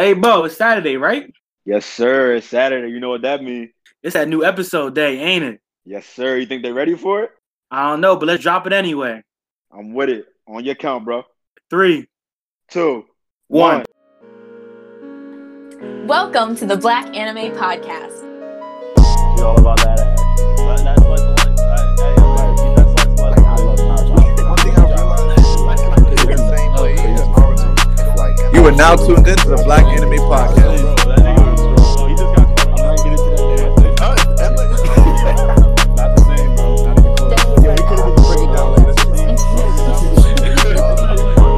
Hey, Bo, it's Saturday, right? Yes, sir. It's Saturday. You know what that means? It's that new episode day, ain't it? Yes, sir. You think they're ready for it? I don't know, but let's drop it anyway. I'm with it. On your count, bro. Three, two, one. Welcome to the Black Anime Podcast. It's all about that ass. You are now tuned into the Black Anime Podcast.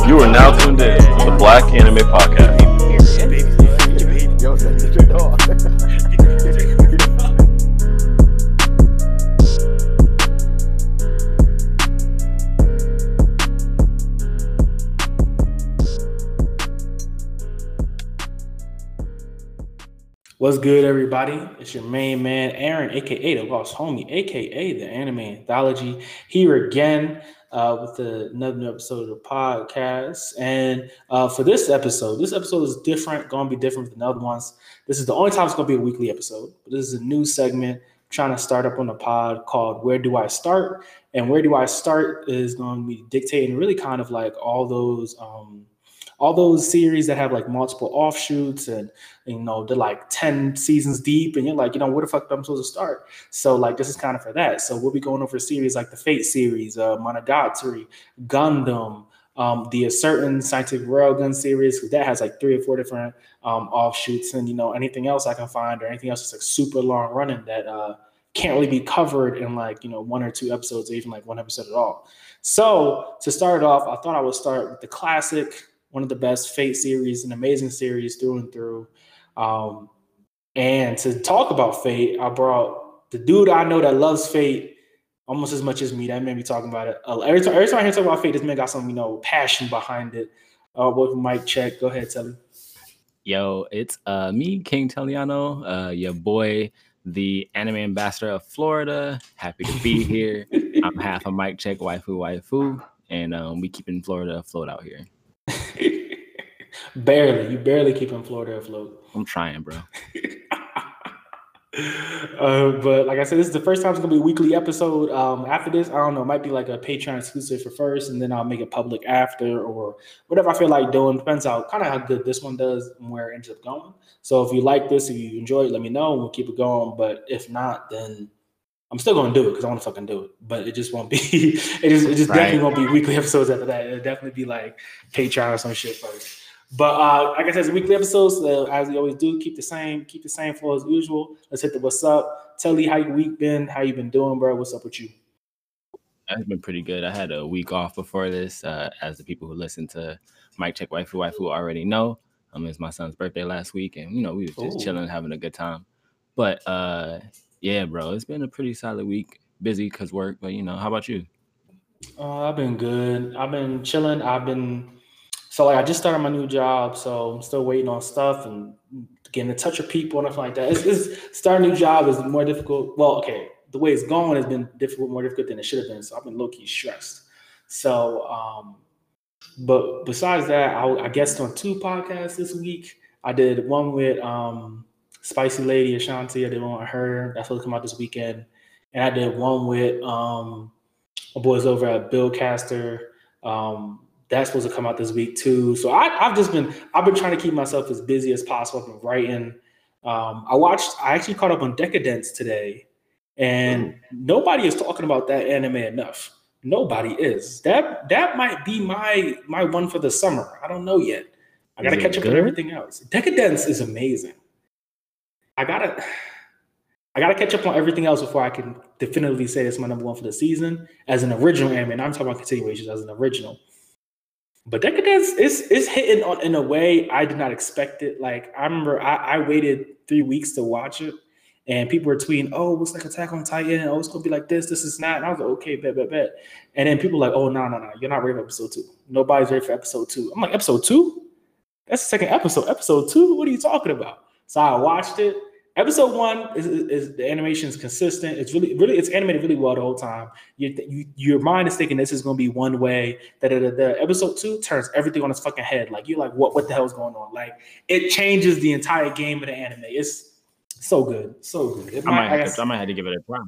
You are now tuned in to the Black Anime Podcast. What's good, everybody? It's your main man, Aaron, aka the boss homie, aka the anime anthology, here again uh, with the, another episode of the podcast. And uh, for this episode, this episode is different, gonna be different than the other ones. This is the only time it's gonna be a weekly episode, but this is a new segment trying to start up on the pod called Where Do I Start? And Where Do I Start is gonna be dictating really kind of like all those um all those series that have like multiple offshoots and you know they're like 10 seasons deep and you're like you know where the fuck am i supposed to start? So like this is kind of for that. So we'll be going over series like the fate series uh monogatari gundam um, the certain scientific railgun series that has like three or four different um, offshoots and you know anything else i can find or anything else that's like super long running that uh, can't really be covered in like you know one or two episodes or even like one episode at all. So to start off i thought i would start with the classic one of the best Fate series, an amazing series through and through. Um, and to talk about Fate, I brought the dude I know that loves Fate almost as much as me. That made me talking about it. Every time, every time I hear talk about Fate, this man got some, you know, passion behind it. Uh, welcome, Mike. Check. Go ahead, Telly. Yo, it's uh me, King Teliano, uh your boy, the anime ambassador of Florida. Happy to be here. I'm half a mic check waifu waifu, and um, we keeping Florida afloat out here. barely, you barely keeping Florida afloat. I'm trying, bro. uh, but like I said, this is the first time it's gonna be a weekly episode. Um, after this, I don't know, it might be like a Patreon exclusive for first, and then I'll make it public after, or whatever I feel like doing. Depends how kind of how good this one does and where it ends up going. So if you like this, if you enjoy it, let me know, and we'll keep it going. But if not, then I'm still gonna do it because I want to fucking do it. But it just won't be. it just it just Right. definitely won't be weekly episodes after that. It'll definitely be like Patreon or some shit first. But uh, like I said, it's a weekly episodes. Uh, as we always do, keep the same, keep the same flow as usual. Let's hit the what's up. Tell me how your week been, how you been doing, bro. What's up with you? It's been pretty good. I had a week off before this, uh, as the people who listen to Mike Check Waifu Waifu already know. Um, it was my son's birthday last week, and you know we was just Ooh. chilling, having a good time. But uh, yeah, bro, it's been a pretty solid week. Busy because work, but you know, how about you? Uh, I've been good. I've been chilling. I've been so like I just started my new job, so I'm still waiting on stuff and getting in touch with people and stuff like that. It's, it's starting a new job is more difficult. Well, okay, the way it's going has been difficult, more difficult than it should have been. So I've been low key stressed. So, um, but besides that, I, I guessed on two podcasts this week. I did one with um, Spicy Lady Ashanti. I did one with her. That's to come out this weekend. And I did one with um, boys over at Bill Caster. Um, that's supposed to come out this week too. So I, I've just been I've been trying to keep myself as busy as possible. I've been writing. Um, I watched. I actually caught up on Deca-Dence today, and nobody is talking about that anime enough. Nobody is. That that might be my my one for the summer. I don't know yet. I gotta catch up with good? everything else. Deca-Dence is amazing. I gotta. I gotta catch up on everything else before I can definitively say it's my number one for the season as an original anime. And I'm talking about continuations as an original. But Deca-Dence is is hitting on in a way I did not expect it. Like I remember I, I waited three weeks to watch it, and people were tweeting, "Oh, it's like Attack on Titan. Oh, it's gonna be like this. This is not." And I was like, "Okay, bet, bet, bet." And then people were like, "Oh, no, no, no, you're not ready for episode two. Nobody's ready for episode two. I'm like, "Episode two? That's the second episode. Episode two? What are you talking about?" So I watched it. Episode one is, is, is the animation is consistent. It's really, really, it's animated really well the whole time. You, you your mind is thinking this is going to be one way. That the episode two turns everything on its fucking head. Like you're like, what, what the hell is going on? Like it changes the entire game of the anime. It's so good, so good. It I might, I have to, I might have to give it a try.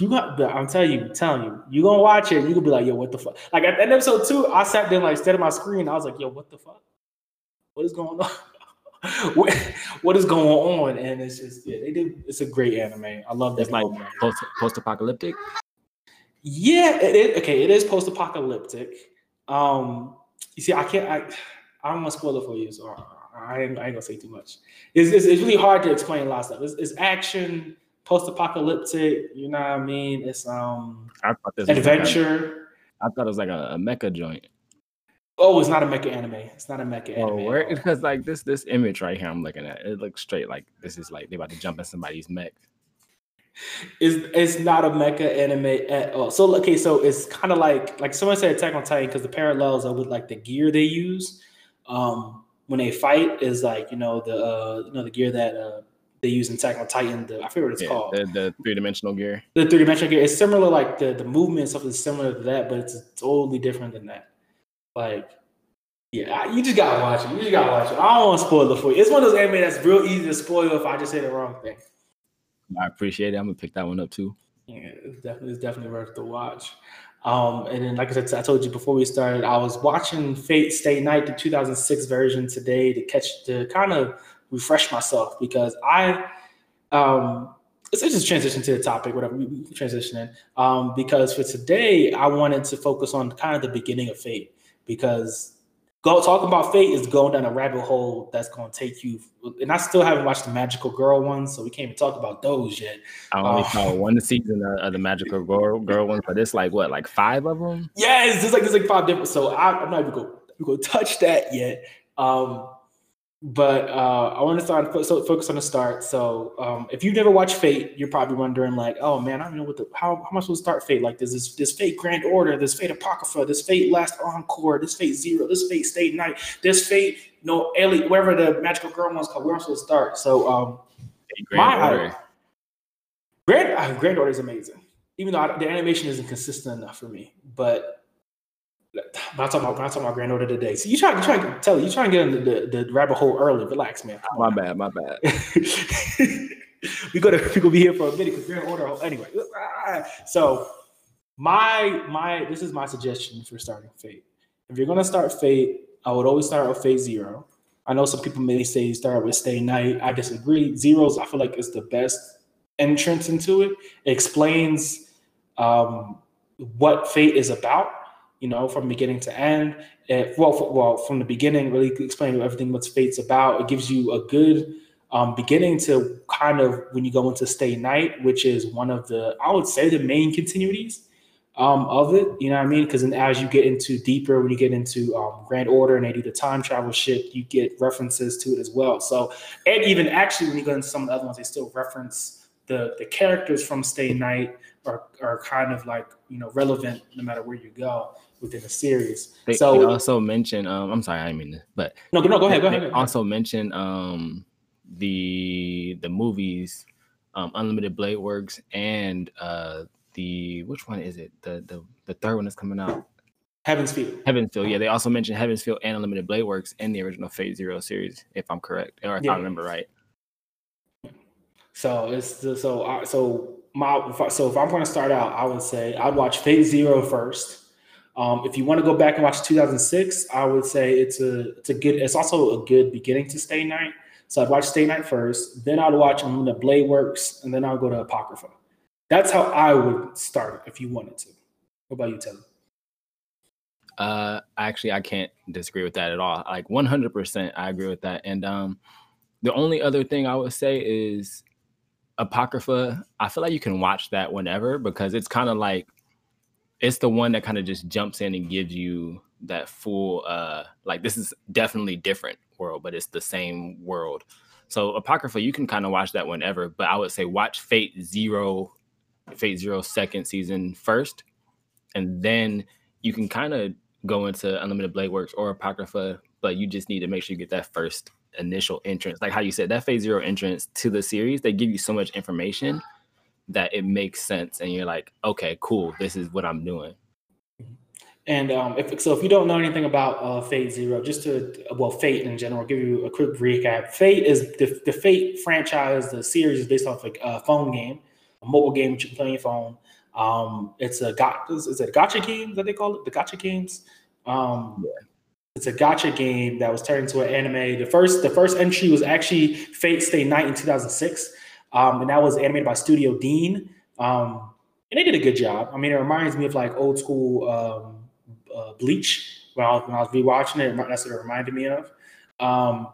you got, I'm telling you, telling you, you gonna watch it. You gonna be like, yo, what the fuck? Like at the end of episode two, I sat there like, stared at my screen. I was like, yo, what the fuck? What is going on? what, what is going on? And it's just, yeah, they do. It's a great anime. I love that. It's like post post apocalyptic. yeah, it is. Okay, it is post apocalyptic. Um, you see, I can't. I, I don't want to spoil it for you, so I ain't, I ain't gonna say too much. It's, it's, it's really hard to explain a lot of stuff. It's, it's action, post apocalyptic. You know what I mean? It's um I thought this was like a- adventure. I thought it was like a, a mecha joint. Oh, it's not a mecha anime. It's not a mecha Oh, anime. where because like this this image right here I'm looking at it looks straight like this is like they about to jump in somebody's mech. It's, it's not a mecha anime at all. So okay, so it's kind of like like someone said Attack on Titan because the parallels are with like the gear they use um, when they fight is like you know the uh, you know the gear that uh, they use in Attack on Titan. The I forget what it's Yeah, called. the, the three dimensional gear. the three dimensional gear. It's similar, like the the movement stuff is similar to that, but it's totally different than that. Like, yeah, you just gotta watch it. You just gotta watch it. I don't want to spoil it for you. It's one of those anime that's real easy to spoil if I just say the wrong thing. I appreciate it. I'm gonna pick that one up too. Yeah, it's definitely it's definitely worth the watch. Um, and then, like I said, I told you before we started, I was watching Fate Stay Night, the 2006 version today to catch to kind of refresh myself because I um let's just transition to the topic, whatever we, we transition in. Um, because for today, I wanted to focus on kind of the beginning of Fate because go talking about Fate is going down a rabbit hole that's going to take you. And I still haven't watched the Magical Girl ones, so we can't even talk about those yet. I only Oh. saw one season of, of the magical girl girl one, but it's like what, like five of them? Yes, it's like there's like five different. So I, I'm not even going to go touch that yet. Um, but uh, I want to start so focus on the start. So um, if you've never watched Fate, you're probably wondering like, oh man, I don't know what the how how am I supposed to start Fate? Like, this this Fate Grand Order, this Fate Apocrypha, this Fate Last Encore, this Fate Zero, this Fate Stay Night, this Fate no Alien, wherever the Magical Girl one's called. Where am I supposed to start? So um, Grand My- Order. Grand uh, Grand Order is amazing, even though I, the animation isn't consistent enough for me. But I'm not talking about, I'm not talking about Grand Order today. So you try, you try to tell you try and get into the, the rabbit hole early. Relax, man. Come My on. bad, my bad. we gonna we gonna be here for a minute because Grand Order. Anyway, so my my this is my suggestion for starting Fate. If you're gonna start Fate, I would always start with Fate Zero. I know some people may say start with Stay Night. I disagree. Zeros, I feel like is the best entrance into it. It explains um, what Fate is about. You know, from beginning to end. It, well, f- well, from the beginning, really explain everything what Fate's about. It gives you a good um, beginning to kind of when you go into Stay Night, which is one of the I would say the main continuities um, of it. You know what I mean? Because then as you get into deeper, when you get into um, Grand Order and they do the time travel shit, you get references to it as well. So, and even actually, when you go into some of the other ones, they still reference the the characters from Stay Night are are kind of like you know relevant no matter where you go within the series. They, so they also mentioned, um, I'm sorry, I didn't mean this, but no, no, go ahead, go ahead. go ahead. Also mentioned um the the movies, um, Unlimited Blade Works and uh the which one is it? The the the third one that's coming out. Heaven's Feel. Heaven's Feel. Yeah, they also mentioned Heaven's Feel and Unlimited Blade Works in the original Fate Zero series, if I'm correct, or if Yeah. I remember right. So it's the, so I, so my so if I'm going to start out, I would say I'd watch Fate Zero first. Um, if you want to go back and watch 2006, I would say it's a it's a good. It's also a good beginning to Stay Night. So I'd watch Stay Night first, then I'd watch um, the Blade Works, and then I'll go to Apocrypha. That's how I would start if you wanted to. What about you, Tim? Uh, actually, I can't disagree with that at all. Like 100%, I agree with that. And um, the only other thing I would say is Apocrypha. I feel like you can watch that whenever because it's kind of like it's the one that kind of just jumps in and gives you that full uh like this is definitely different world, but it's the same world. So Apocrypha, you can kind of watch that whenever, but I would say watch Fate Zero, Fate Zero second season first, and then you can kind of go into Unlimited Blade Works or Apocrypha, but you just need to make sure you get that first initial entrance, like how you said, that fate zero entrance to the series, they give you so much information that it makes sense, and you're like, okay, cool, this is what I'm doing. And um, if so, if you don't know anything about uh, Fate Zero, just to well, Fate in general, I'll give you a quick recap. Fate is the, the Fate franchise. The series is based off a phone game, a mobile game that you can play on your phone. Um, it's a got is it a gacha game that they call it? The gacha games. Um, It's a gacha game that was turned into an anime. The first the first entry was actually Fate Stay Night in 2006, um, and that was animated by Studio Dean. Um, and they did a good job. I mean, it reminds me of like old school um, uh, Bleach when I, was, when I was rewatching it. That's what it reminded me of. Um,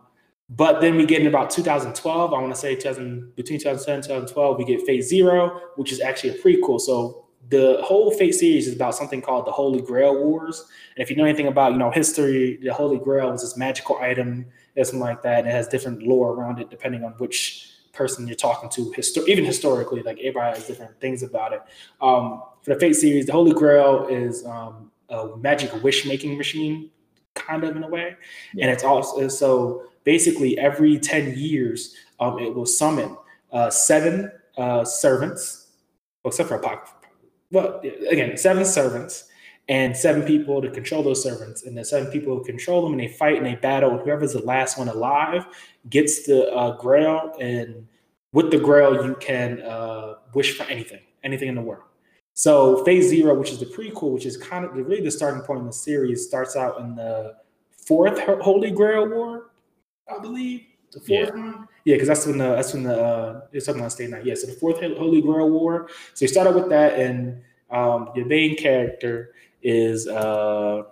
but then we get in about 2012. I want to say 2000, between 2010 and 2012, we get Fate Zero, which is actually a prequel. So the whole Fate series is about something called the Holy Grail Wars. And if you know anything about you know history, the Holy Grail was this magical item, or something like that. And it has different lore around it depending on which person you're talking to. Histo- even historically, like everybody has different things about it. Um, for the Fate series, the Holy Grail is um, a magic wish making machine, kind of in a way, and it's also so basically every 10 years um, it will summon uh, seven uh, servants well, except for apocrypha but again seven servants and seven people to control those servants and the seven people who control them and they fight and they battle and whoever's the last one alive gets the uh, grail and with the grail you can uh, wish for anything anything in the world so fate zero which is the prequel which is kind of really the starting point in the series starts out in the fourth holy grail war I believe. The fourth one. Yeah, because that's when the that's when the uh it's something on stay night. Yeah, so the fourth Holy Grail War. So you start out with that, and um your main character is uh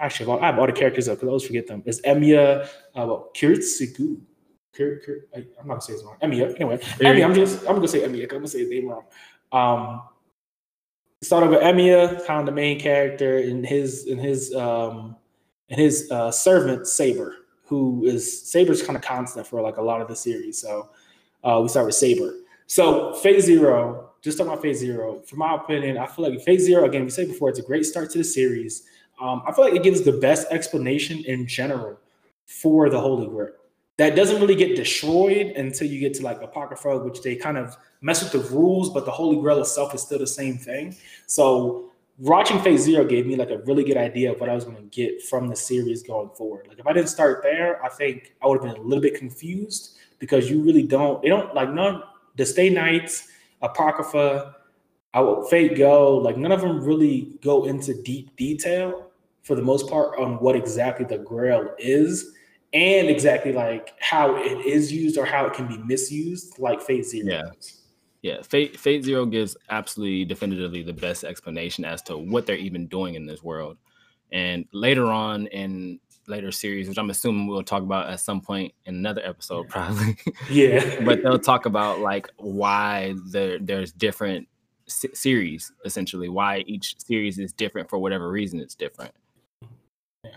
actually well, I have all the characters up because I always forget them. Is Emiya uh well Kiritsugu. Kir, Kir, I, I'm not gonna say his wrong. Emiya. Anyway, Emiya, I'm just I'm gonna say Emiya I'm gonna say his name wrong. Um started with Emiya, kind of the main character, and his and his um and his uh servant Saber who is Saber's kind of constant for like a lot of the series. So uh, we start with Saber. So Fate Zero, just talking about Fate Zero, from my opinion, I feel like Fate Zero, again, we said before, it's a great start to the series. Um, I feel like it gives the best explanation in general for the Holy Grail. That doesn't really get destroyed until you get to like Apocrypha, which they kind of mess with the rules, but the Holy Grail itself is still the same thing. So watching Fate Zero gave me like a really good idea of what I was going to get from the series going forward. Like if I didn't start there, I think I would have been a little bit confused because you really don't. They don't like none. The Stay Nights, Apocrypha, I will Fate Go. Like none of them really go into deep detail for the most part on what exactly the Grail is. And exactly like how it is used or how it can be misused, like Fate Zero. Yeah. Yeah, Fate Fate Zero gives absolutely definitively the best explanation as to what they're even doing in this world. And later on in later series, which I'm assuming we'll talk about at some point in another episode, probably. Yeah. but they'll talk about like why there there's different se- series essentially, why each series is different for whatever reason it's different. Yeah.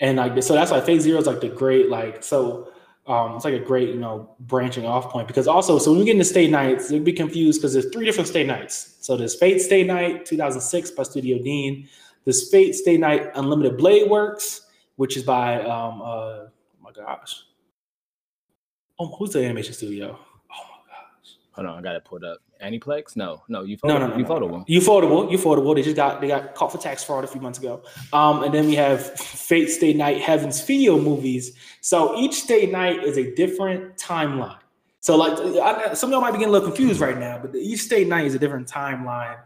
And like so that's why fate zero is like the great like so um it's like a great you know branching off point because also so when we get into stay nights you'll be confused because there's three different stay nights so there's fate stay night 2006 by studio dean there's fate stay night unlimited blade works which is by um uh oh my gosh oh who's the animation studio oh my gosh Hold on, I got it pulled up. Aniplex? No, no, you No, no, no, no, Ufotable. Ufotable, Ufotable. They just got they got caught for tax fraud a few months ago. Um, and then we have Fate Stay Night, Heaven's Feel movies. So each Stay Night is a different timeline. So like I, some of y'all might be getting a little confused right now, but each Stay Night is a different timeline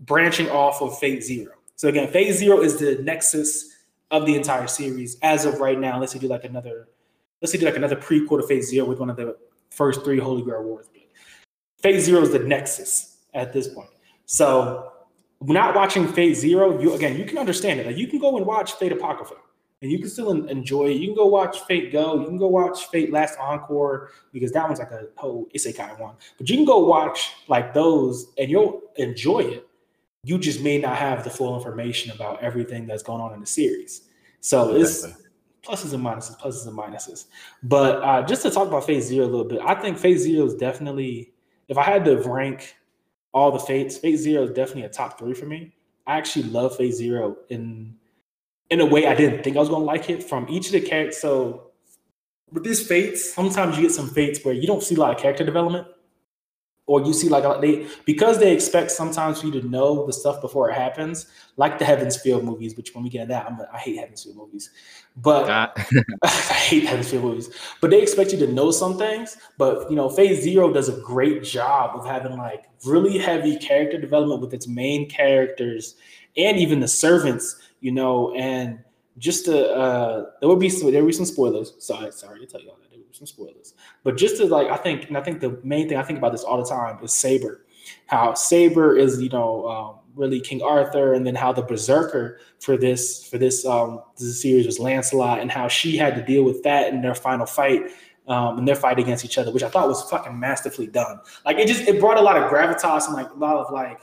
branching off of Fate Zero. So again, Fate Zero is the nexus of the entire series as of right now. Let's say do like another, let's say do like another prequel to Fate Zero with one of the first three Holy Grail Wars. Fate Zero is the nexus at this point. So not watching Fate Zero, you again, you can understand it. Like you can go and watch Fate Apocrypha, and you can still enjoy it. You can go watch Fate Go. You can go watch Fate Last Encore because that one's like a whole isekai one. But you can go watch like those, and you'll enjoy it. You just may not have the full information about everything that's going on in the series. So it's pluses and minuses, pluses and minuses. But uh, just to talk about Fate Zero a little bit, I think Fate Zero is definitely, if I had to rank all the Fates, Fate Zero is definitely a top three for me. I actually love Fate Zero in in a way I didn't think I was going to like it from each of the characters. So with these fates, sometimes you get some fates where you don't see a lot of character development, or you see like they because they expect sometimes for you to know the stuff before it happens, like the Heaven's Feel movies. Which when we get into that, I'm, I hate Heaven's Feel movies, but I hate Heaven's Feel movies. But they expect you to know some things. But you know, Fate Zero does a great job of having like really heavy character development with its main characters and even the servants. You know, and just to uh there would be some there would be some spoilers. Sorry, sorry to tell you all that there would be some spoilers. But just to like I think and I think the main thing I think about this all the time is Saber. How Saber is, you know, um, really King Arthur, and then how the berserker for this for this um this series was Lancelot, and how she had to deal with that in their final fight. Um, and their fight against each other, which I thought was fucking masterfully done. Like it just it brought a lot of gravitas and like a lot of like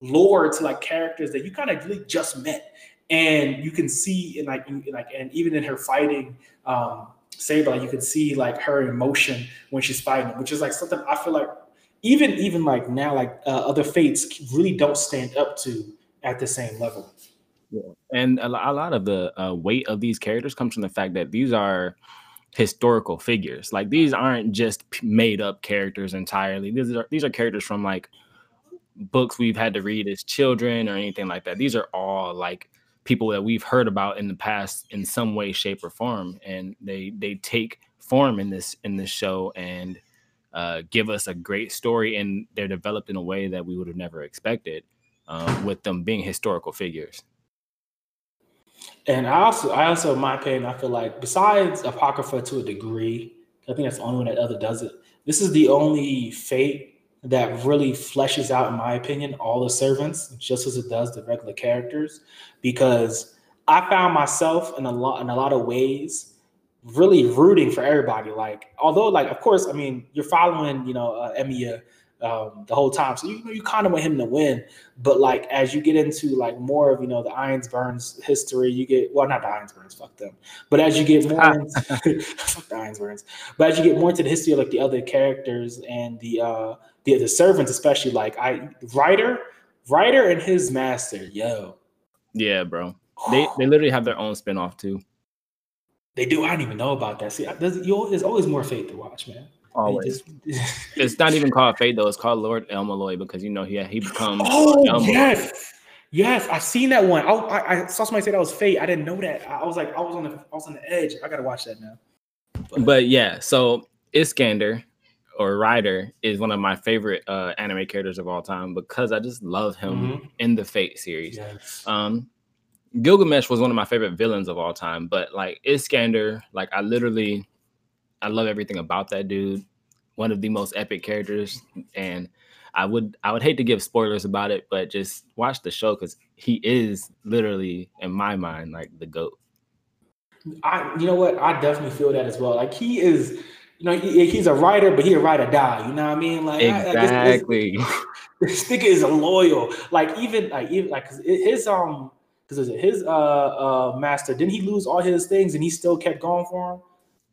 lore to like characters that you kind of really just met and you can see in like in, like and even in her fighting um Saber, like you can see like her emotion when she's fighting, which is like something I feel like even even like now like uh, other fates really don't stand up to at the same level. Yeah. and a, lot of the uh, weight of these characters comes from the fact that these are historical figures. Like these aren't just made up characters entirely. These are these are characters from like books we've had to read as children or anything like that. These are all like people that we've heard about in the past in some way, shape, or form, and they they take form in this in this show and uh, give us a great story, and they're developed in a way that we would have never expected. Um, with them being historical figures. And I also, I also, in my opinion, I feel like besides Apocrypha to a degree, I think that's the only one that other does it. This is the only fate that really fleshes out, in my opinion, all the servants just as it does the regular characters. Because I found myself in a lot, in a lot of ways, really rooting for everybody. Like, although, like, of course, I mean, you're following, you know, uh, Emiya um, the whole time, so you know, you kind of want him to win. But like as you get into like more of you know the Einzberns history, you get well not the Einzberns, fuck them. But as you get more into fuck the Einzberns, but as you get more into the history of like the other characters and the uh the the servants, especially like I Rider Rider and his master, yo, Yeah, bro. They they literally have their own spinoff too. they do. I didn't even know about that. See, there's, there's always more faith to watch, man. They Always. just- It's not even called Fate though. It's called Lord El-Melloi because you know he he becomes. Oh El-Melloi. yes, yes, I've seen that one. I, I, I saw somebody say that was fate. I didn't know that. I was like, I was on the, I was on the edge. I gotta watch that now. But yeah, so Iskander or Rider is one of my favorite uh, anime characters of all time because I just love him Mhm. in the Fate series. Yes. Um, Gilgamesh was one of my favorite villains of all time, but like Iskander, like I literally, I love everything about that dude. One of the most epic characters, and I would I would hate to give spoilers about it, but just watch the show because he is literally, in my mind, like the goat. I, you know what? I definitely feel that as well. Like he is, you know, he, he's a Rider, but he a ride or die. You know what I mean? Like I- I this- Exactly. this nigga is loyal. Like even like even like his um because his uh uh master didn't he lose all his things and he still kept going for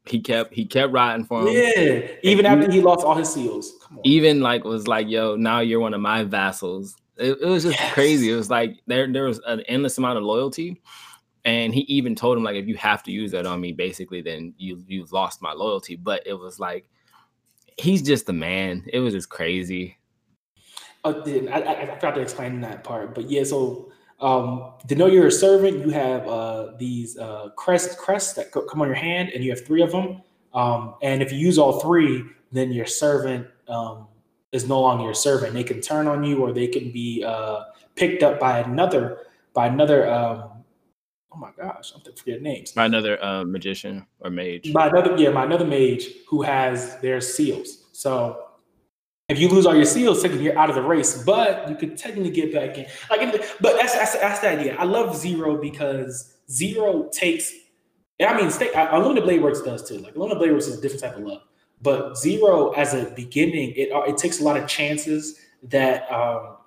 he kept he kept riding for him? Yeah, even after he lost all his seals. Come on. even like was like, yo, now you're one of my vassals. It, it was just Yes. crazy. It was like there there was an endless amount of loyalty. And he even told him like if you have to use that on me, basically, then you you've lost my loyalty. But it was like he's just the man. It was just crazy. Uh, then I, I, I forgot to explain that part, but yeah. So um, to know you're a servant, you have uh, these uh, crests, crests that co- come on your hand, and you have three of them. Um, and if you use all three, then your servant um, is no longer your servant. They can turn on you, or they can be uh, picked up by another by another. Um, oh my gosh, I'm forgetting names. By another uh, magician or mage. By another, yeah, by another mage who has their seals. So if you lose all your seals, technically you're out of the race, but you could technically get back in. Like, but that's that's, that's the idea. I love Zero because Zero takes. And I mean, stay, uh, Unlimited Blade Works does too. Like Unlimited Blade Works is a different type of love, but Zero as a beginning, it uh, it takes a lot of chances that um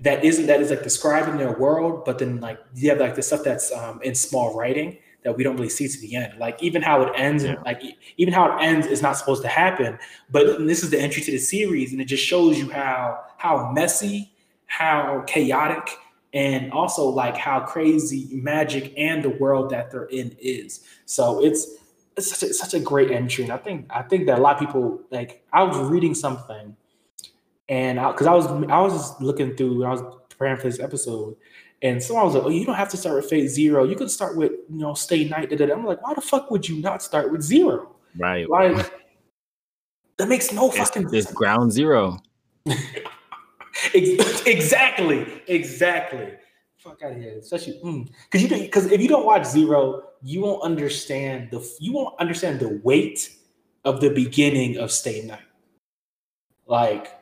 that isn't that is like described in their world, but then like you have like the stuff that's um in small writing that we don't really see to the end. Like even how it ends, and like even how it ends is not supposed to happen. But this is the entry to the series, and it just shows you how how messy, how chaotic, and also like how crazy magic and the world that they're in is. So it's it's such a, such a great entry, and I think I think that a lot of people like. I was reading something, and because I, was I was just looking through, I was preparing for this episode, and someone was like, "Oh, you don't have to start with fate Zero. You could start with you know Stay Night." Da, da, da. I'm like, why the fuck would you not start with Zero? Right. Like that makes no It's, fucking it's ground zero. Exactly, exactly. Fuck out of here, especially mm. because you because if you don't watch Zero, you won't understand the you won't understand the weight of the beginning of Stay Night. Like,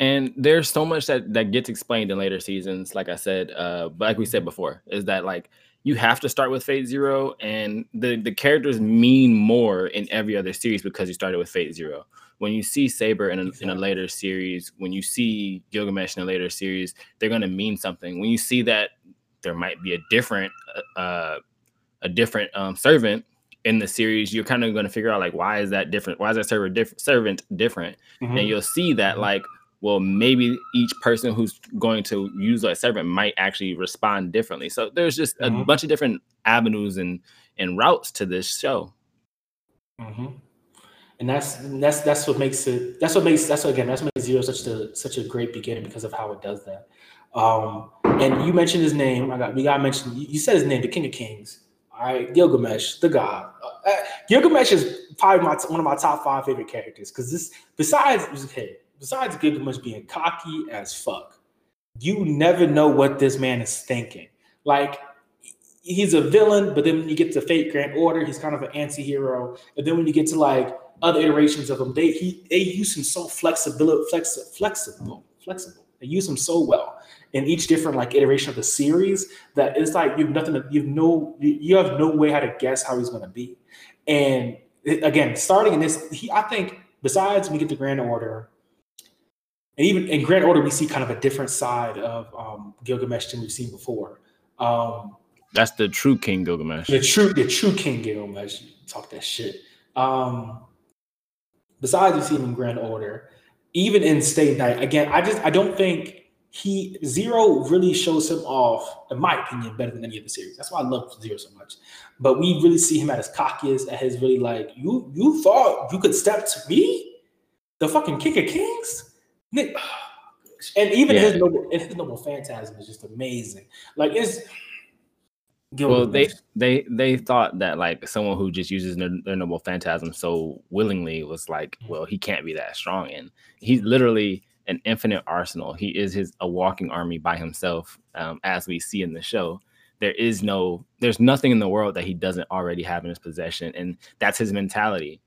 And there's so much that that gets explained in later seasons. Like I said, uh, like we said before, is that like you have to start with Fate Zero, and the the characters mean more in every other series because you started with Fate Zero. When you see Saber in a, in a later series, when you see Gilgamesh in a later series, they're gonna mean something. When you see that there might be a different uh, a different um, servant in the series, you're kind of going to figure out like why is that different? Why is that server diff- servant different? mhm. and you'll see that Mhm. like well maybe each person who's going to use a servant might actually respond differently so there's just a Mhm. bunch of different avenues and and routes to this show Mhm. and that's that's that's what makes it. That's what makes that's what, again that's what makes Zero such a such a great beginning because of how it does that. Um, and you mentioned his name. I got we got mentioned. You you said his name, the King of Kings. All right, Gilgamesh, the god. Uh, Gilgamesh is probably my one of my top five favorite characters because this besides okay, besides Gilgamesh being cocky as fuck, you never know what this man is thinking. Like he's a villain, but then when you get to Fate Grand Order, he's kind of an anti-hero. And then when you get to like other iterations of him, they he they use him so flexible, flex, flexible, flexible. They use him so well in each different like iteration of the series that it's like you've nothing to, you've no you you have no way how to guess how he's gonna be. And again, starting in this, he I think besides when we get the Grand Order, and even in Grand Order, we see kind of a different side of um, Gilgamesh than we've seen before. Um, that's the true king gilgamesh the true, the true King Gilgamesh. Talk that shit. Um, besides, we see him in Grand Order, even in Stay Night. Again, I just I don't think he Zero really shows him off, in my opinion, better than any of the series. That's why I love Zero so much. But we really see him at his cockiest, at his really like you you thought you could step to me, the fucking King of Kings. And even Yeah. his noble, his noble phantasm is just amazing. Like it's well they they they thought that like someone who just uses their, their noble phantasm so willingly was like well he can't be that strong. And he's literally an infinite arsenal. He is his a walking army by himself um, as we see in the show. There is no there's nothing in the world that he doesn't already have in his possession. And that's his mentality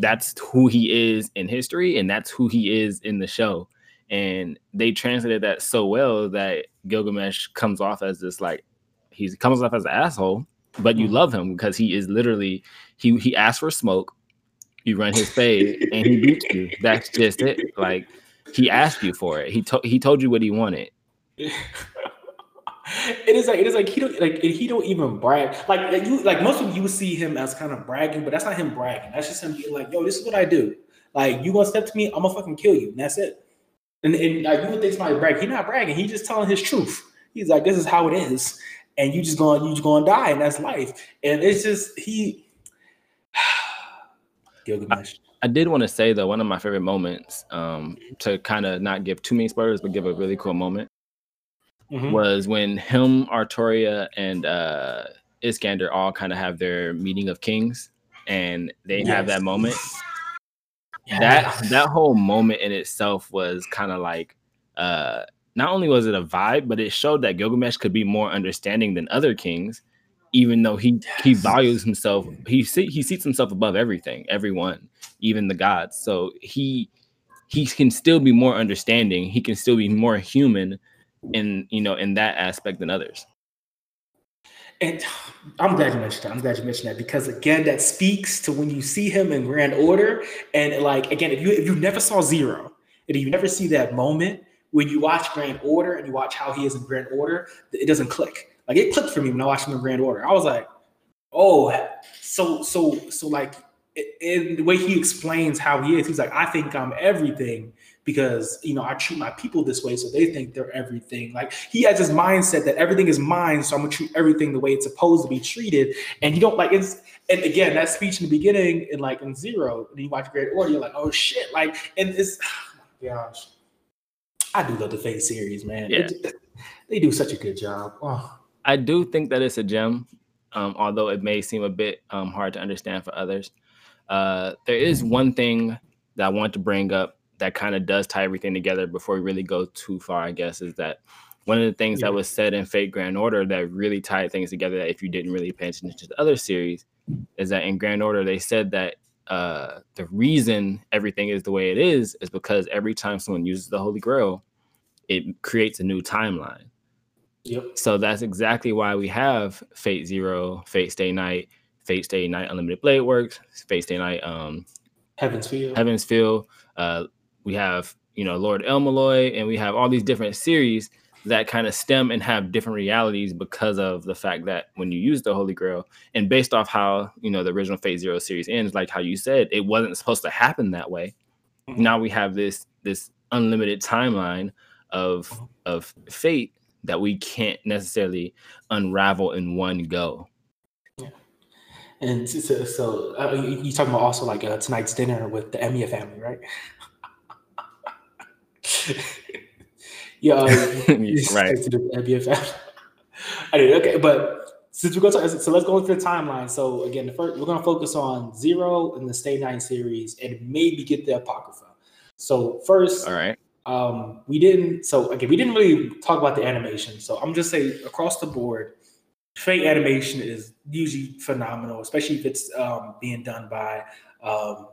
that's who he is in history and that's who he is in the show. And they translated that so well that gilgamesh comes off as this like he comes off as an asshole but you Mhm. love him because he is literally he he asks for smoke you run his fade and he beats you. That's just it. Like he asked you for it. He told he told you what he wanted it is like it is like he don't like he don't even brag. Like you like most of you see him as kind of bragging but that's not him bragging. That's just him being like yo this is what I do. Like you gonna step to me I'm gonna fucking kill you. And that's it. And, and like you would think somebody brag. He's not bragging. He's just telling his truth. He's like this is how it is. And you just going you just gonna die and that's life. And it's just he Gilgamesh I did want to say though, one of my favorite moments, um, to kind of not give too many spoilers, but give a really cool moment, Mhm. was when him, Artoria, and uh, Iskander all kind of have their meeting of kings, and they have that moment. Yes. That that whole moment in itself was kind of like, uh, not only was it a vibe, but it showed that Gilgamesh could be more understanding than other kings, even though he he values himself. He see, he seats himself above everything, everyone, even the gods. So he he can still be more understanding. He can still be more human in you know in that aspect than others. And I'm glad you mentioned that. I'm glad you mentioned that because again, that speaks to when you see him in Grand Order, and like again, if you if you never saw Zero, and you never see that moment when you watch Grand Order and you watch how he is in Grand Order, it doesn't click. Like it clicked for me when I watched him in Grand Order. I was like, oh, so so so like in the way he explains how he is, he's like, I think I'm everything because you know I treat my people this way, so they think they're everything. Like he has this mindset that everything is mine, so I'm gonna treat everything the way it's supposed to be treated. And you don't like it's and again that speech in the beginning and like in zero, and you watch Grand Order, you're like, oh shit, like and it's oh my gosh. I do love the Fate series, man. Yeah. It- they do such a good job. Oh, I do think that it's a gem, um, although it may seem a bit um, hard to understand for others. Uh, there is one thing that I want to bring up that kind of does tie everything together before we really go too far, I guess, is that one of the things Yeah. that was said in Fate Grand Order that really tied things together that if you didn't really pay attention to the other series is that in Grand Order they said that uh, the reason everything is the way it is is because every time someone uses the Holy Grail, it creates a new timeline. yep. So that's exactly why we have Fate Zero, Fate Stay Night, Fate Stay Night Unlimited Blade Works, Fate Stay Night um, Heaven's Feel. Heaven's Feel. Uh, we have you know Lord El-Melloi, and we have all these different series that kind of stem and have different realities because of the fact that when you use the Holy Grail, and based off how you know the original Fate Zero series ends, like how you said, it wasn't supposed to happen that way. Mhm. Now we have this this unlimited timeline of Mhm. of fate that we can't necessarily unravel in one go. And so, so, uh, you talking about also like uh, tonight's dinner with the Emiya family, right? yeah, uh, right. To the Emiya. Anyway, okay, but since we go to so let's go into the timeline. So again, the first we're gonna focus on Zero and the Stay Night series, and maybe get the Apocrypha. So first, All right. um, we didn't. So again, we didn't really talk about the animation. So I'm just saying across the board, Fate animation is usually phenomenal, especially if it's um, being done by. Um,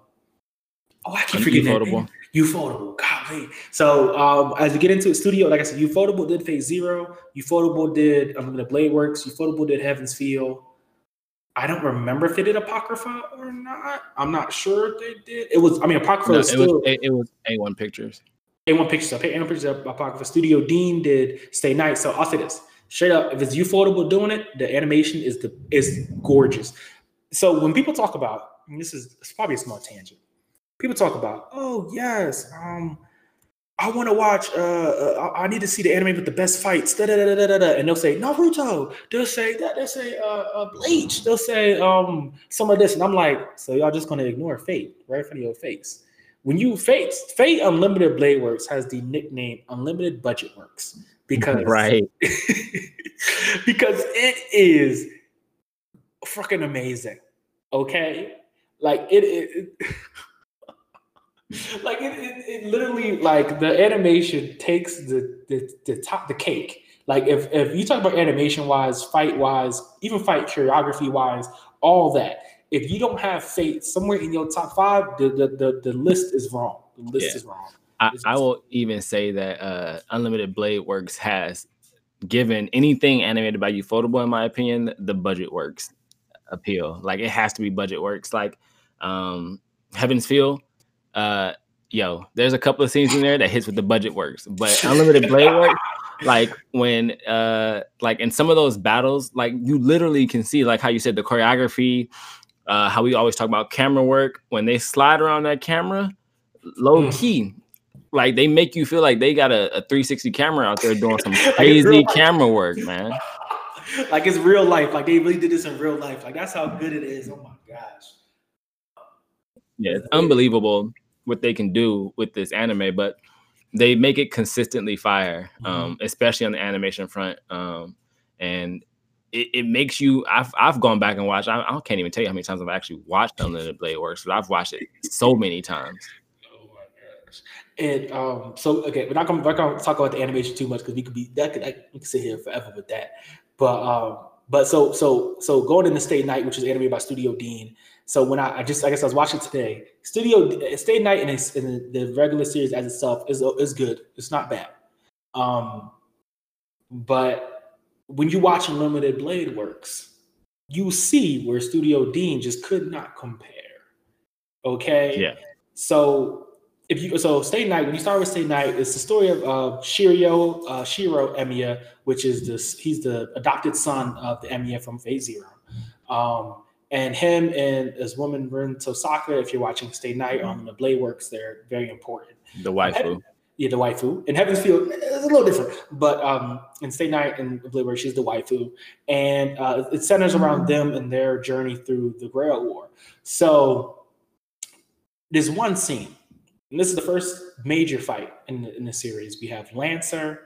oh, I keep forgetting that name. Ufotable. Golly. So um, as we get into the studio, like I said, Ufotable did Fate Zero. Ufotable did I'm um, the Blade Works. Ufotable did Heaven's Feel. I don't remember if they did Apocrypha or not. I'm not sure if they did. It was. I mean, Apocrypha No, is it still. was it, it was A1 Pictures. A1 Pictures, so A1 Pictures of Apocrypha Studio Dean did Stay Night. So I'll say this straight up: if it's Ufotable doing it, the animation is the is gorgeous. So when people talk about, and this is it's probably a small tangent. People talk about, oh yes, um, I want to watch. Uh, uh, I need to see the anime with the best fights. Da, da, da, da, da, da. And they'll say Naruto. They'll say that. They'll say uh, uh, Bleach. They'll say um some of this, and I'm like, so y'all just gonna ignore Fate right in front of your face when you Fate Fate Unlimited Blade Works has the nickname Unlimited Budget Works because Right. because it is freaking amazing. Okay, like it, it, it- like it, it, it literally like the animation takes the the, the top the cake. Like if if you talk about animation wise, fight wise, even fight choreography wise, all that. If you don't have Fate somewhere in your top five, the the the, the list is wrong. The list Yeah. is wrong. I, I will even say that uh, Unlimited Blade Works has given anything animated by Ufotable, in my opinion, the budget works appeal. Like it has to be budget works. Like um, Heaven's Feel, uh, yo, there's a couple of scenes in there that hits with the budget works, but Unlimited Blade Works, like when uh, like in some of those battles, like you literally can see like how you said the choreography. Uh, how we always talk about camera work when they slide around that camera, low Mm. key, like they make you feel like they got a, a 360 camera out there doing some crazy camera work, man. like it's real life. Like they really did this in real life. Like that's how good it is. Oh my gosh. Yeah, it's unbelievable what they can do with this anime, but they make it consistently fire, um, especially on the animation front. Um, and it, it makes you. I've I've gone back and watched. I, I can't even tell you how many times I've actually watched Unlimited Blade Works, but I've watched it so many times. Oh my gosh. And um, so okay, we're not gonna, we're gonna talk about the animation too much because we could be that could I, we could sit here forever with that. But um, but so so so going into Stay Night, which is animated by Studio Dean. So when I, I just I guess I was watching today, Studio Stay Night and it's in the, regular series as itself is is good. It's not bad. Um, but when you watch Unlimited Blade Works, you see where Studio Dean just could not compare. Okay. Yeah. So if you so Stay Night, when you start with Stay Night, it's the story of uh, Shirio, uh, Shiro Emiya, which is this he's the adopted son of the Emiya from Fate Zero. Um, and him and his woman Rin Tosaka, if you're watching Stay Night on the Blade Works, they're very important. The waifu. Yeah, the waifu. In Heaven's Feel, it's a little different, but um, in Stay Night and Blade Works, she's the waifu, and uh, it centers around them and their journey through the Grail War. So there's one scene, and this is the first major fight in the, in the series. We have Lancer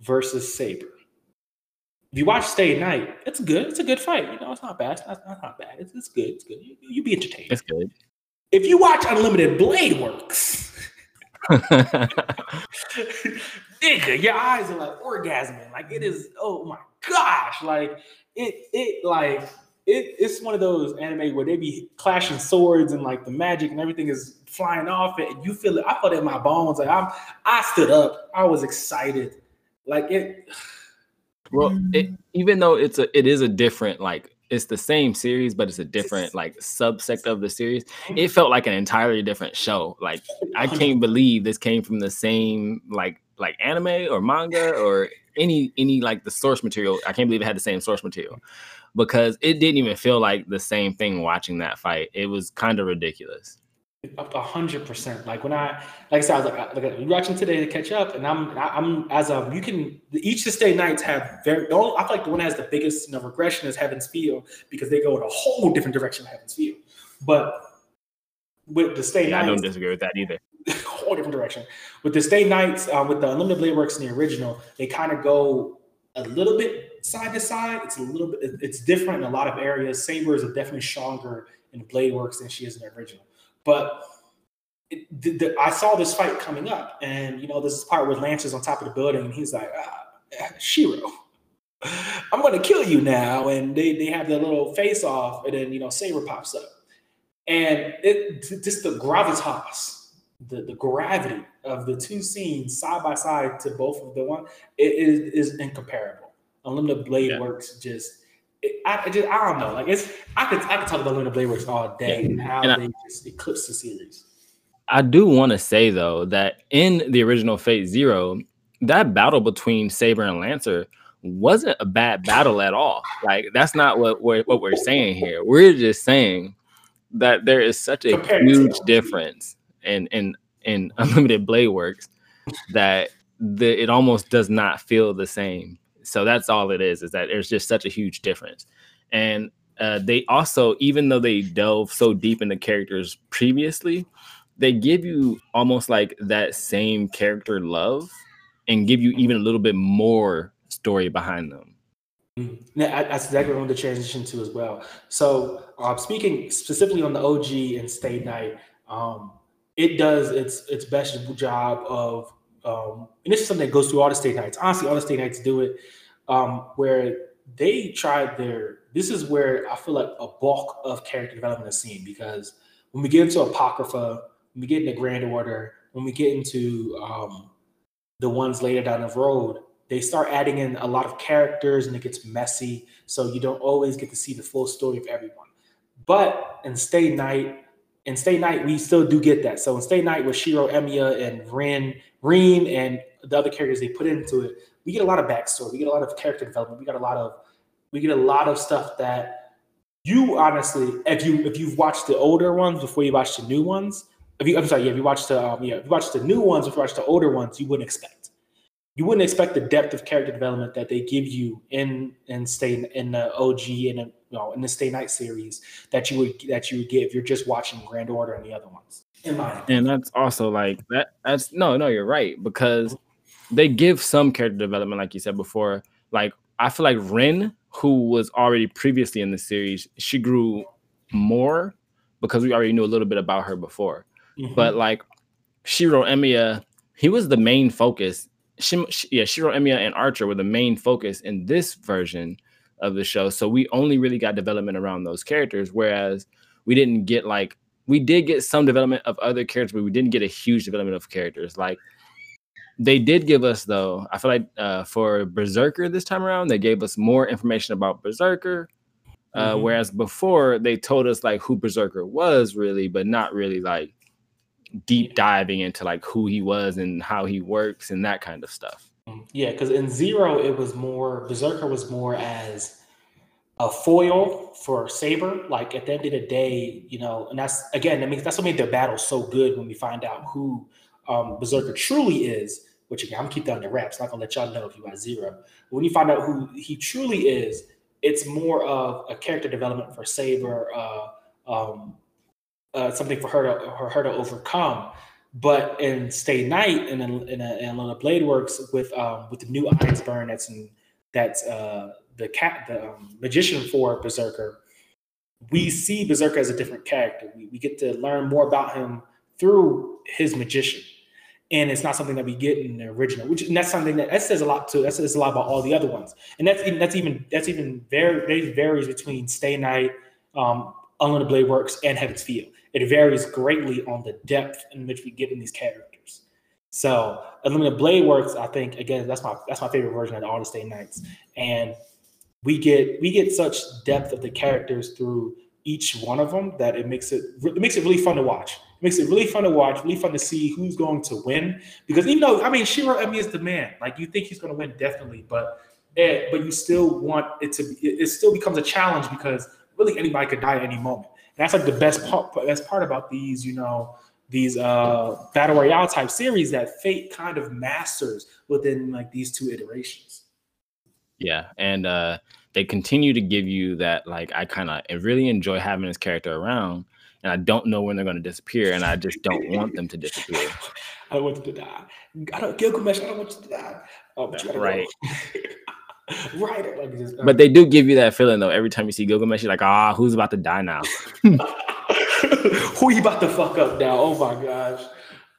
versus Saber. If you watch Stay Night, it's good. It's a good fight. You know, it's not bad. It's not, it's not bad. It's, it's good. It's good. You, you be entertained. It's good. if you watch Unlimited Blade Works, nigga, your eyes are like orgasming. Like it is. Oh my gosh! Like it. It like it. It's one of those anime where they be clashing swords and like the magic and everything is flying off it, and you feel it. I felt it in my bones. Like I'm. I stood up. I was excited. Like it. Well, it, even though it's a, it is a different like it's the same series, but it's a different like subsect of the series. It felt like an entirely different show. Like I can't believe this came from the same like like anime or manga or any any like the source material. I can't believe it had the same source material because it didn't even feel like the same thing watching that fight. It was kind of ridiculous. Up a hundred percent. Like when I, like I said, I was like, like you're watching today to catch up, and I'm, I'm as um, you can each of the stay nights have very. The only, I feel like the one that has the biggest you know, regression is Heaven's Feel because they go in a whole different direction of Heaven's Feel. But with the stay Yeah, I don't disagree with that either. whole different direction. With the stay nights, uh, with the Unlimited Blade Works in the original, they kind of go a little bit side to side. It's a little bit, it's different in a lot of areas. Saber is definitely stronger in Blade Works than she is in the original. But it, the, the, I saw this fight coming up, and you know, this is part where Lancer's on top of the building, and he's like, ah, Shiro. I'm gonna kill you now, and they they have their little face off, and then you know Saber pops up, and it just the gravitas, the the gravity of the two scenes side by side to both of the one, it is is incomparable. Unlimited Blade Yeah. Works just. It, I, just I don't know like it's I could I could talk about Unlimited Blade Works all day and how And I- they just eclipse the series. I do want to say though that in the original Fate Zero, that battle between Saber and Lancer wasn't a bad battle at all. Like that's not what we're what we're saying here. We're just saying that there is such a Compared huge difference in in in Unlimited Blade Works that the it almost does not feel the same. So that's all it is. Is that there's just such a huge difference, and uh, they also even though they delve so deep into characters previously they give you almost like that same character love and give you even a little bit more story behind them. Yeah, that's exactly what I wanted to transition to as well. So, uh, speaking specifically on the OG and Stay Night, um, it does its its best job of, um, and this is something that goes through all the Stay Nights. Honestly, all the Stay Nights do it, um, where they tried their. This is where I feel like a bulk of character development is seen because when we get into Apocrypha, when we get into Grand Order, when we get into um, the ones later down the road, they start adding in a lot of characters and it gets messy. So you don't always get to see the full story of everyone. But in Stay Night, in Stay Night, we still do get that. So in Stay Night with Shiro, Emiya, and Rin, Rin, and the other characters they put into it, we get a lot of backstory. We get a lot of character development. We got a lot of we get a lot of stuff that you honestly, if you if you've watched the older ones before you watch the new ones, if you I'm sorry, yeah, if you watched the um, yeah, if you watched the new ones, if you watched the older ones, you wouldn't expect. You wouldn't expect the depth of character development that they give you in in stay in the OG and you know in the Stay Night series that you would that you would get if you're just watching Grand Order and the other ones. In my. And that's also like that that's no, no, you're right because they give some character development like you said before. Like I feel like Rin, who was already previously in the series, she grew more because we already knew a little bit about her before. Mhm. but like Shiro Emiya, he was the main focus. Shim, Sh- yeah, Shiro Emiya and Archer were the main focus in this version of the show. So we only really got development around those characters, whereas we didn't get like we did get some development of other characters, but we didn't get a huge development of characters. Like they did give us though, I feel like uh, for Berserker this time around, they gave us more information about Berserker. Uh, Mhm. Whereas before they told us like who Berserker was really, but not really like deep diving into like who he was and how he works and that kind of stuff. Yeah, because in Zero it was more Berserker was more as a foil for Saber. Like at the end of the day, you know, and that's again, I mean, that's what made their battle so good when we find out who um, Berserker truly is. Which again, I'm gonna keep that the wraps. Not gonna let y'all know if you got zero. But when you find out who he truly is, it's more of a character development for Saber, uh, um, uh, something for her to for her to overcome. But in Stay Night and in in, in Unlimited Blade Works with um, with the new Einzbern that's in that's uh, the cat the um, magician for Berserker, we see Berserker as a different character. We, we get to learn more about him through his magician. And it's not something that we get in the original, which and that's something that, that says a lot too. That says a lot about all the other ones. And that's even that's even that's even very varies between Stay Night, um, Unlimited Blade Works, and Heaven's Feel. It varies greatly on the depth in which we get in these characters. So Unlimited Blade Works, I think again, that's my that's my favorite version of all the Stay Nights. And we get we get such depth of the characters through each one of them that it makes it it makes it really fun to watch. It makes it really fun to watch, really fun to see who's going to win. Because even though I mean Shiro Emi is the man, like you think he's going to win definitely, but it, but you still want it to. It, it still becomes a challenge because really anybody could die at any moment. And that's like the best part. Best part about these, you know, these uh battle royale type series that Fate kind of masters within like these two iterations. Yeah, and uh they continue to give you that like I kind of really enjoy having this character around, and I don't know when they're going to disappear, and I just don't want them to disappear. I don't want them to die. I don't Gilgamesh. I don't want you to die. Oh, but right. right. Like just, uh, But they do give you that feeling though. Every time you see Gilgamesh, you're like, ah, who's about to die now? who you about to fuck up now? Oh my gosh.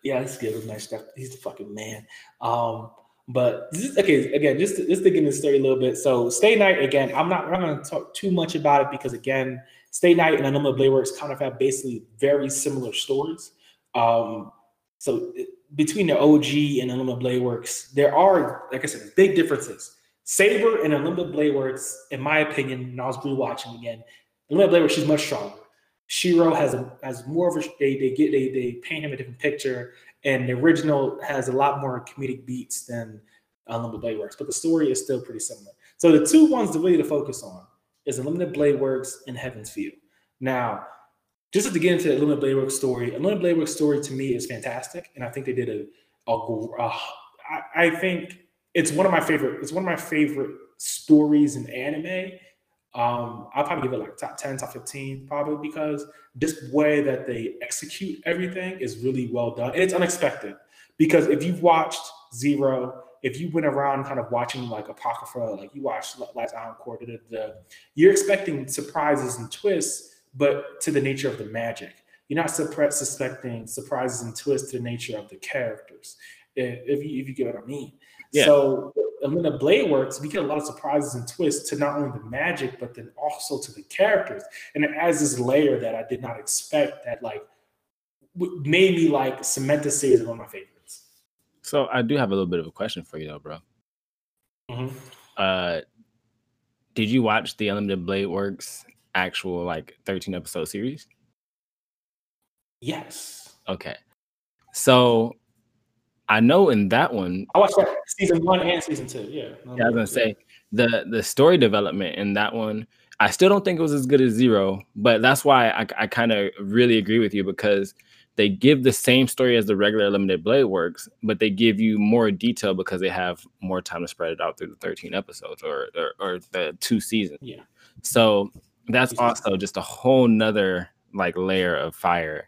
Yeah, this Gilgamesh. He's the fucking man. Um, but this, okay, again, just to, just to get into the story a little bit. So, Stay Night again. I'm not. I'm not going to talk too much about it because again, Stay Night and Unlimited Blade Works kind of have basically very similar stories. Um, so it, between the OG and Unlimited Blade Works, there are, like I said, big differences. Saber and Unlimited Blade Works, in my opinion, and I was rewatching again, Unlimited Blade Works, she's much stronger. Shiro has a has more of a they they get they they paint him a different picture and the original has a lot more comedic beats than uh, Unlimited Blade Works, but the story is still pretty similar. So the two ones to really to focus on is Unlimited Blade Works and Heaven's Feel. Now, just to get into the Unlimited Blade Works story, Unlimited Blade Works story to me is fantastic, and I think they did a, a, a I, I think it's one of my favorite. It's one of my favorite stories in anime. Um, I'll probably give it like top 10, top 15, probably because this way that they execute everything is really well done. And it's unexpected because if you've watched Zero, if you went around kind of watching like Apocrypha, like you watched Last da, da, you're expecting surprises and twists, but to the nature of the magic. You're not suspecting surprises and twists to the nature of the characters, if you, if you get what I mean. Yeah. So the Blade Works, we get a lot of surprises and twists to not only the magic, but then also to the characters. And it adds this layer that I did not expect that like made me like cement the series as one of my favorites. So I do have a little bit of a question for you though, bro. Mm-hmm. Uh did you watch the Unlimited Blade Works actual like 13 episode series? Yes. Okay. So I know in that one, I watched that season one and season two. Yeah, yeah I was gonna say the the story development in that one. I still don't think it was as good as Zero, but that's why I, I kind of really agree with you because they give the same story as the regular limited blade works, but they give you more detail because they have more time to spread it out through the 13 episodes or or, or the two seasons. Yeah. So that's also just a whole nother like layer of fire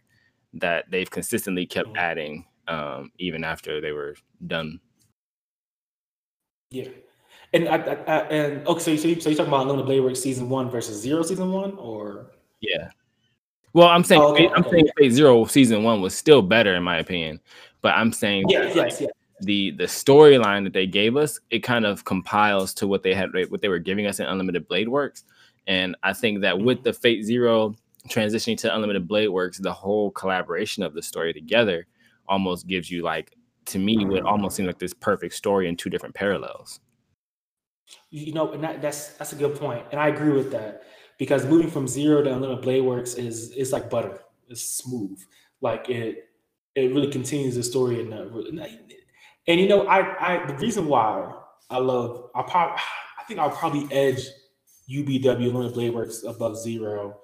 that they've consistently kept mm-hmm. adding um, even after they were done. Yeah, and I, I, I and okay, so you, so you so you talking about Unlimited Blade Works season one versus zero season one, or yeah. Well, I'm saying oh, okay, I'm okay. saying Fate Zero season one was still better in my opinion, but I'm saying yeah, yes, like, yes. the the storyline that they gave us it kind of compiles to what they had what they were giving us in Unlimited Blade Works, and I think that with the Fate Zero transitioning to Unlimited Blade Works, the whole collaboration of the story together almost gives you like to me would almost seem like this perfect story in two different parallels. You know, and that, that's that's a good point, and I agree with that because moving from zero to Unlimited Blade Works is is like butter. It's smooth, like it it really continues the story and and you know I I the reason why I love I probably I think I'll probably edge UBW Limited Blade Works above zero.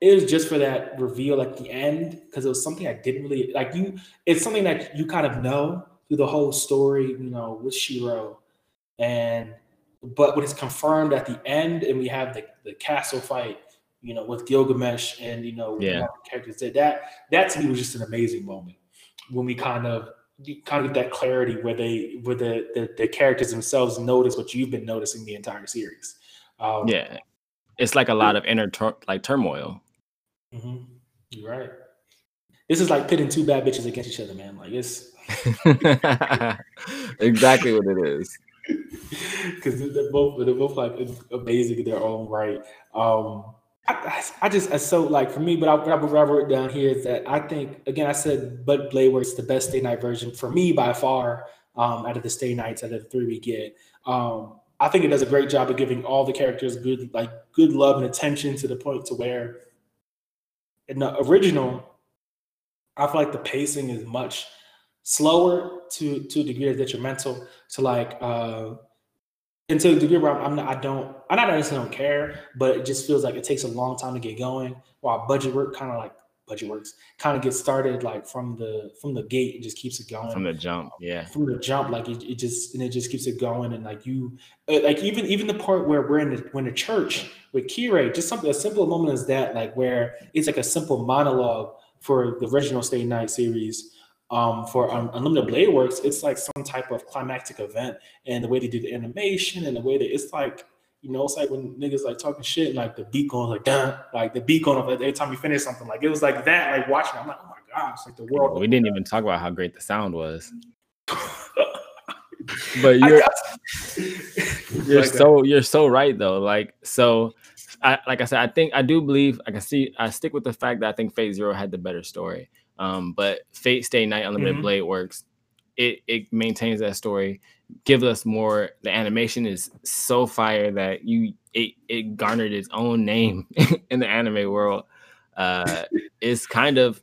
It was just for that reveal at the end because it was something I didn't really like. You, it's something that you kind of know through the whole story, you know, with Shiro, and but when it's confirmed at the end, and we have the, the castle fight, you know, with Gilgamesh and you know, Yeah. characters did that. That to me was just an amazing moment when we kind of you kind of get that clarity where they where the the, the characters themselves notice what you've been noticing the entire series. Um, Yeah, it's like a lot of inner tur- like turmoil. Mhm. You're right. This is like pitting two bad bitches against each other, man. Like it's exactly what it is. because they're both they're both like amazing in their own right. Um, I, I- just I so like for me, but I, I what I wrote down here is that I think again I said Bud Blade Works the best Stay Night version for me by far. Um, out of the Stay Nights, out of the three we get, um, I think it does a great job of giving all the characters good like good love and attention to the point to where in the original, I feel like the pacing is much slower to to a degree that's detrimental to like uh and to the degree where I'm, not I don't I not necessarily don't care, but it just feels like it takes a long time to get going. While budget work kind of like budget works kind of gets started like from the from the gate and just keeps it going From the jump, yeah. from the jump, like it, it just and it just keeps it going, and like you, uh, like even even the part where we're in the when the church with Kirei, just something as simple moment as that, like where it's like a simple monologue for the original Stay Night series. Um, for um, Unlimited Blade Works, it's like some type of climactic event, and the way they do the animation and the way that it's like, you know, it's like when niggas like talking shit like the beat going like dun, like the beat going up every time you finish something, like it was like that, like watching. I'm like, oh my gosh, like the world. We didn't even talk about how great the sound was. But you're you're Like, uh, so you're so right though. Like so, I like I said, I think I do believe I can see. I stick with the fact that I think Fate Zero had the better story. Um, but Fate Stay Night Unlimited Mhm. Blade works. It it maintains that story, gives us more. The animation is so fire that you it it garnered its own name in the anime world. Uh, it's kind of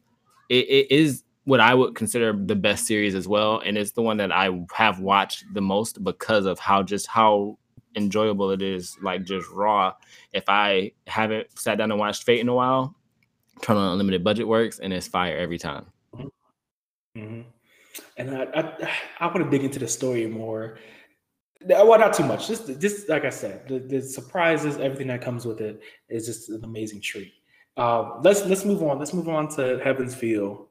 it, it is what I would consider the best series as well, and it's the one that I have watched the most because of how just how enjoyable it is, like just raw. If I haven't sat down and watched Fate in a while, turn on Unlimited Budget Works, and it's fire every time. Mhm. And I, I, I want to dig into the story more. Well, not too much. Just, just like I said, the, the surprises, everything that comes with it is just an amazing treat. Um, let's let's move on. Let's move on to Heaven's Feel.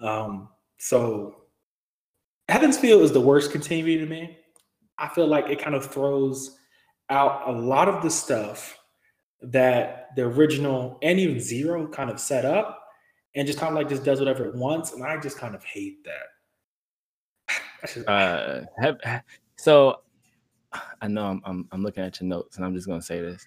Um, so, Heaven's Feel is the worst continuity to me. I feel like it kind of throws out a lot of the stuff that the original and even Zero kind of set up, and just kind of like just does whatever it wants. And I just kind of hate that. Uh, have, so I know I'm, I'm I'm looking at your notes, and I'm just gonna say this.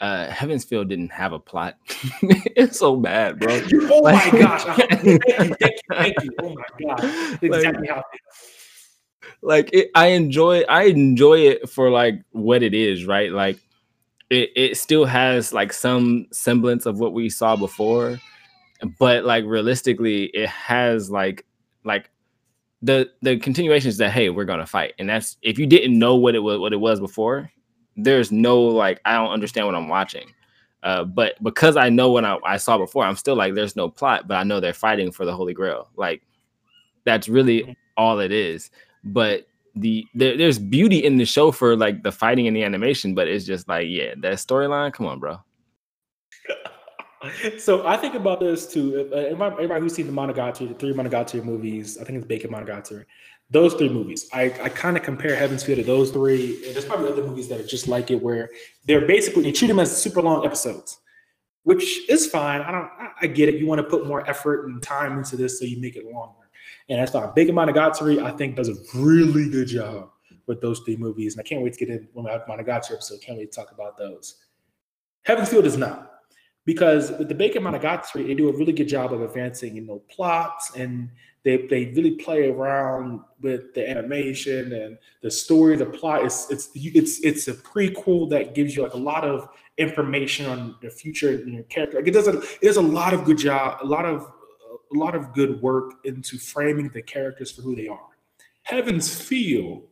Uh, Heaven's Feel didn't have a plot. it's so bad, bro. oh my Like- gosh! I- thank you, thank you, thank you. Oh my god! That's Like- exactly how. Like it, I enjoy I enjoy it for like what it is, right? Like it, it still has like some semblance of what we saw before, but like realistically, it has like like the the continuation is that hey, we're gonna fight, and that's if you didn't know what it was what it was before, there's no like I don't understand what I'm watching. Uh, but because I know what I, I saw before, I'm still like, there's no plot, but I know they're fighting for the Holy Grail. Like, that's really all it is but the there, there's beauty in the show for like the fighting and the animation but it's just like yeah that storyline come on bro So I think about this too. Uh, everybody, everybody who's seen the Monogatari, the three Monogatari movies, I think it's Bakemonogatari. Those three movies, I, I kind of compare Heaven's Feel to those three. And there's probably other movies that are just like it, where they're basically they treat them as super long episodes, which is fine. I don't, I, I get it. You want to put more effort and time into this, so you make it longer, and that's fine. Bakemonogatari, I think, does a really good job with those three movies, and I can't wait to get in when we have Monogatari episode. Can't wait to talk about those. Heaven's Feel does not because with the Bakemonogatari, they do a really good job of advancing, you know, plots and they they really play around with the animation and the story. The plot is it's it's it's a prequel that gives you like a lot of information on the future and your character. Like it does a it does a lot of good job, a lot of a lot of good work into framing the characters for who they are. Heaven's Feel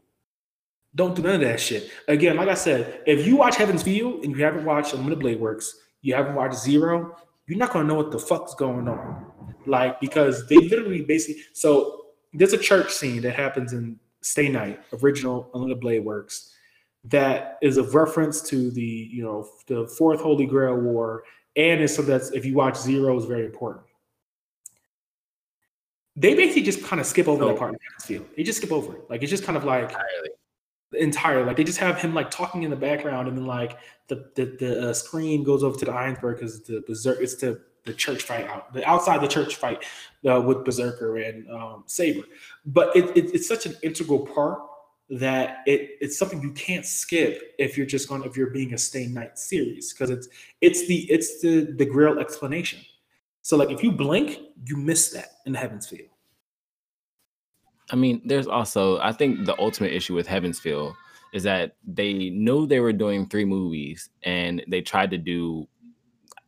Don't do none of that shit. Again, like I said, if you watch Heaven's Feel and you haven't watched Unlimited Blade Works, you haven't watched Zero, you're not gonna know what the fuck's going on. Like because they literally basically so there's a church scene that happens in Stay Night, original Unlimited Blade Works, that is a reference to the you know the Fourth Holy Grail War, and it's so that's if you watch Zero is very important. They basically just kind of skip over So- that oh. part in Heaven's Feel. They just skip over it. Like it's just kind of like Entirely. Entirely like they just have him like talking in the background and then like the the, the uh, screen goes over to the Einzbern because the berserk it's the the church fight out the outside the church fight uh, with berserker and um, saber. But it, it, it's such an integral part that it it's something you can't skip if you're just going if you're being a stay night series because it's it's the it's the the Grail explanation. So like if you blink you miss that in heaven's feel I mean, there's also I think the ultimate issue with Heaven's Feel is that they knew they were doing three movies and they tried to do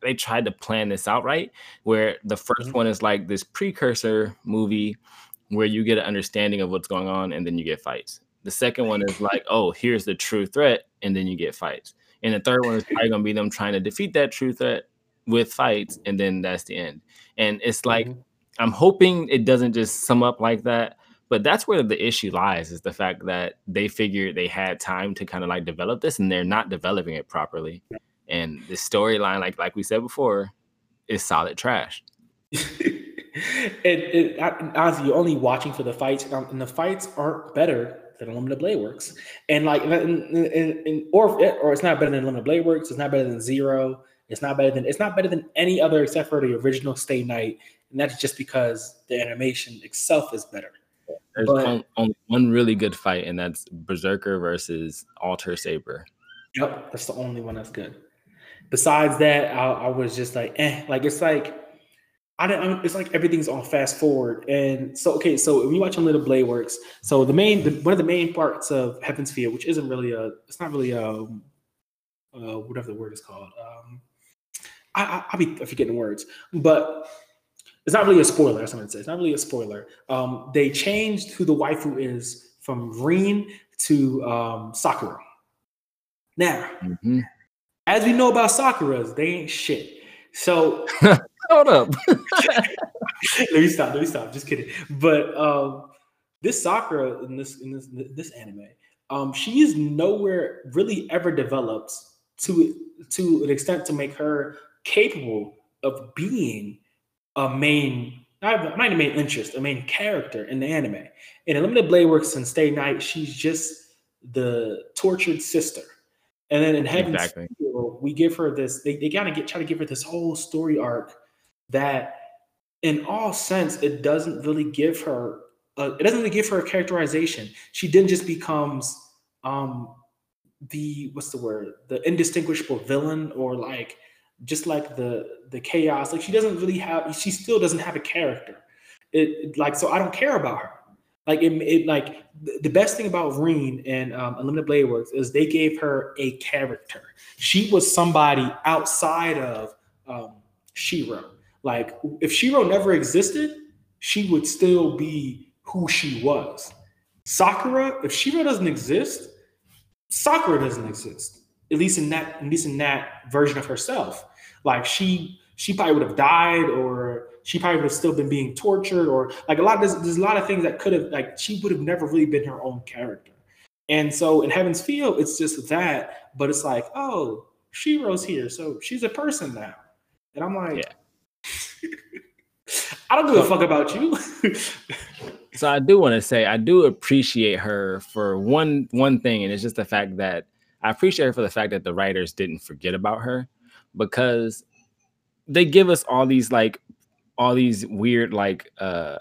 they tried to plan this out right where the 1st Mhm. one is like this precursor movie where you get an understanding of what's going on and then you get fights. The second one is like, oh, here's the true threat and then you get fights. And the third one is probably going to be them trying to defeat that true threat with fights and then that's the end. And it's like Mhm. I'm hoping it doesn't just sum up like that. But that's where the issue lies is the fact that they figured they had time to kind of like develop this and they're not developing it properly. And the storyline, like like we said before, is solid trash. it, it, I- honestly, you're only watching for the fights, um, and the fights aren't better than Unlimited Blade Works. And like, and, and, and- and- or or it's not better than Unlimited Blade Works. It's not better than Zero. It's not better than it's not better than any other except for the original Stay Night, and that's just because the animation itself is better. There's But- on- only one really good fight, and that's Berserker versus Alter Saber. Yep, that's the only one that's good. Besides that, I, I was just like, eh, like it's like I don't. It's like everything's on fast forward, and so okay. So when you watch Unlimited Blade Works, so the main, the, one of the main parts of Heaven's Feel, which isn't really a, it's not really a, uh, whatever the word is called. Um, I, I I'll be forgetting words, but it's not really a spoiler. That's what I'm gonna say. It's not really a spoiler. Um, they changed who the waifu is from Rin to um, Sakura. Now, Mhm. as we know about Sakura's, they ain't shit. So Hold up. let me stop. Let me stop. Just kidding. But um, this Sakura in this in this this anime, um, she is nowhere really ever develops to to an extent to make her capable of being a main not, not a main interest, a main character in the anime. In Unlimited Blade Works and Stay Night, she's just the tortured sister. And then in Heaven's Exactly. We give her this, they, they gotta get try to give her this whole story arc that in all sense, it doesn't really give her uh, it doesn't really give her a characterization. She then just becomes um the what's the word? The indistinguishable villain or like just like the the chaos. Like she doesn't really have she still doesn't have a character. It like so I don't care about her. Like it, it like the the best thing about Rin and um, Unlimited Blade Works is they gave her a character. She was somebody outside of um, Shiro. Like if Shiro never existed, she would still be who she was. Sakura, if Shiro doesn't exist, Sakura doesn't exist. At least in that, at least in that version of herself. Like she, she probably would have died, or she probably would have still been being tortured, or like a lot. There's, there's a lot of things that could have, like, she would have never really been her own character. And so in Heaven's Feel, it's just that, but it's like, oh, she rose here, so she's a person now. And I'm like, yeah. I don't give a fuck about you. So I do want to say I do appreciate her for one one thing, and it's just the fact that I appreciate her for the fact that the writers didn't forget about her because they give us all these like all these weird like uh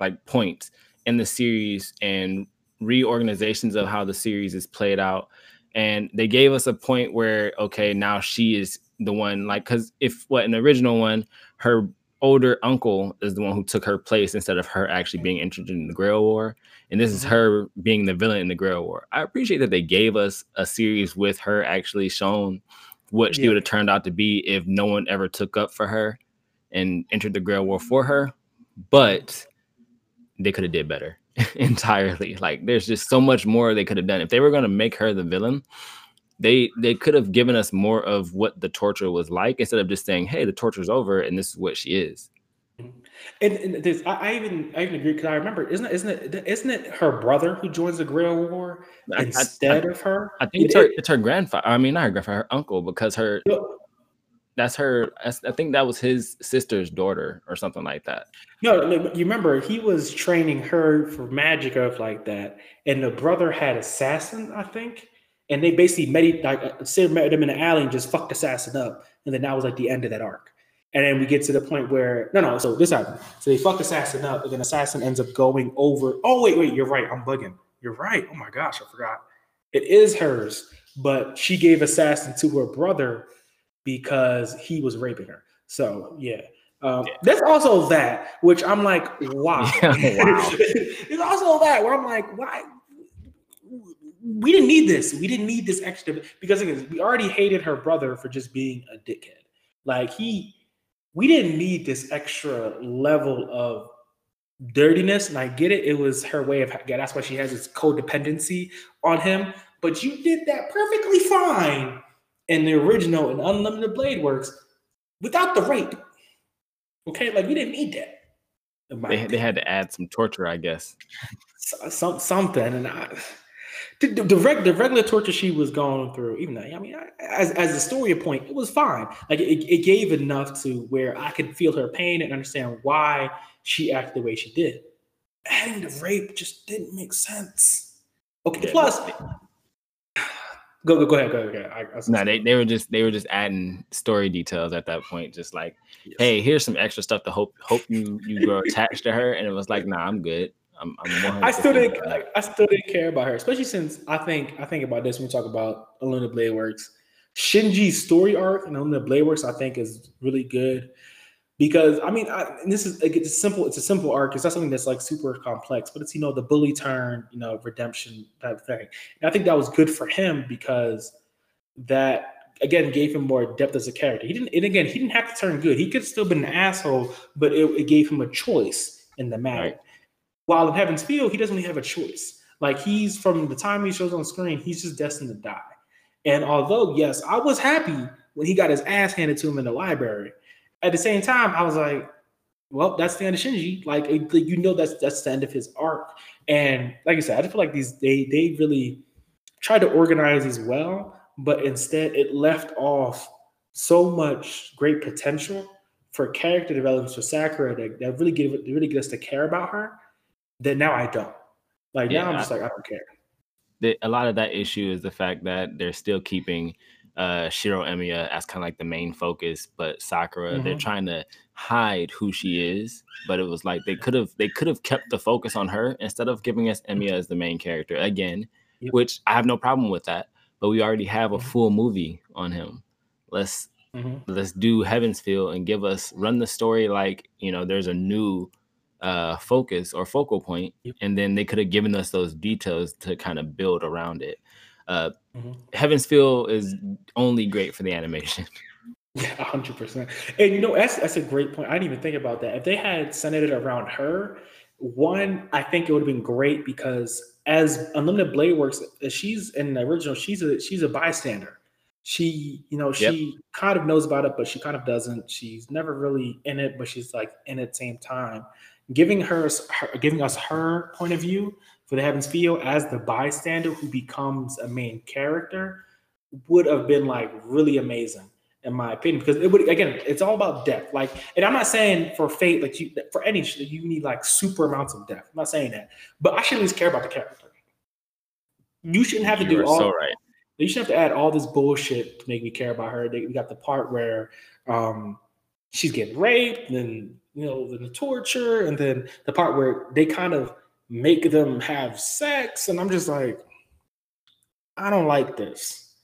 like points in the series and reorganizations of how the series is played out and they gave us a point where okay now she is the one like because if what an original one her older uncle is the one who took her place instead of her actually being interested in the Grail War. And this is Mhm. her being the villain in the Grail War. I appreciate that they gave us a series with her actually shown what she Yeah. would have turned out to be if no one ever took up for her and entered the Grail War for her. But they could have did better. entirely. Like there's just so much more they could have done. If they were going to make her the villain, they they could have given us more of what the torture was like instead of just saying, "Hey, the torture's over and this is what she is." And, and there's, I, I even I even agree because I remember isn't it isn't it isn't it her brother who joins the Grail War I- I- instead of her? I think it's her, it- it's her grandfather. I mean, not her grandfather, her uncle, because her no, that's her. I think that was his sister's daughter or something like that. no, no, you remember he was training her for magic stuff like that, and the brother had assassin, I think, and they basically met like uh, Sid met him in the alley and just fucked assassin up, and then that was like the end of that arc. And then we get to the point where no, no. So this happened. So they fuck assassin up, and then assassin ends up going over. Oh wait, wait, you're right. I'm bugging. You're right. Oh my gosh, I forgot. It is hers, but she gave assassin to her brother because he was raping her. So yeah. Um, There's also that, which I'm like, wow. Yeah, wow. There's also that where I'm like, why? We didn't need this. We didn't need this extra because again, we already hated her brother for just being a dickhead. Like he, we didn't need this extra level of dirtiness. And I get it. It was her way of. Yeah, that's why she has this codependency on him. But you did that perfectly fine in the original and Unlimited Blade Works without the rape. Okay, like we didn't need that. They they had to add some torture, I guess. s- some something, and I, the, the, the, reg, the regular torture she was going through, even though I mean, I, as as a story point, it was fine. Like it, it gave enough to where I could feel her pain and understand why she acted the way she did. Adding the rape just didn't make sense. Okay, Yeah, plus, go go go ahead, go ahead. Go ahead. I, I No, they, they were just they were just adding story details at that point, just like, hey, here's some extra stuff to hope hope you you grow attached to her, and it was like, nah, I'm good. I'm, I'm I still didn't. I, I still didn't care about her, especially since I think I think about this when we talk about Unlimited Blade Works. Shinji's story arc in Unlimited Blade Works, I think, is really good because I mean, I, and this is like, it's a simple. It's a simple arc. It's not something that's like super complex, but it's you know the bully turn, you know, redemption type thing. And I think that was good for him because that again gave him more depth as a character. He didn't, and again, he didn't have to turn good. He could still been an asshole, but it, it gave him a choice in the matter. Right. While in Heaven's Feel, he doesn't really have a choice. Like he's from the time he shows on screen, he's just destined to die. And although, yes, I was happy when he got his ass handed to him in the library. At the same time, I was like, well, that's the end of Shinji. Like, you know, that's that's the end of his arc. And like I said, I just feel like these they they really tried to organize as well, but instead it left off so much great potential for character developments for Sakura that, that really give really get us to care about her. That now I don't. Like now Yeah, I'm I- just like I don't care. the, a lot of that issue is the fact that they're still keeping uh, Shiro Emiya as kind of like the main focus, but Sakura they're Mhm. trying to hide who she is. But it was like they could have they could have kept the focus on her instead of giving us Emiya as the main character again, Yep. which I have no problem with that. But we already have a Mhm. full movie on him. Let's Mhm. let's do Heaven's Feel and give us run the story like you know there's a new uh focus or focal point Yep. and then they could have given us those details to kind of build around it uh Mhm. Heaven's Feel is only great for the animation Yeah, hundred percent. And you know, that's that's a great point. I didn't even think about that. If they had centered it around her, one, I think it would have been great because as Unlimited Blade works, uh, she's in the original, she's a she's a bystander. She, you know, Yep. she kind of knows about it, but she kind of doesn't. She's never really in it, but she's like in it at the same time. Giving her, her giving us her point of view for the Heavens Feel as the bystander who becomes a main character would have been like really amazing in my opinion because it would again it's all about depth. Like and i'm not saying for fate like you for any you need like super amounts of depth. I'm not saying that. But i should at least care about the character. You shouldn't have to you do all so right. You shouldn't have to add all this bullshit to make me care about her. They, we got the part where um, she's getting raped, and you know the, the torture, and then the part where they kind of make them have sex, and I'm just like, I don't like this.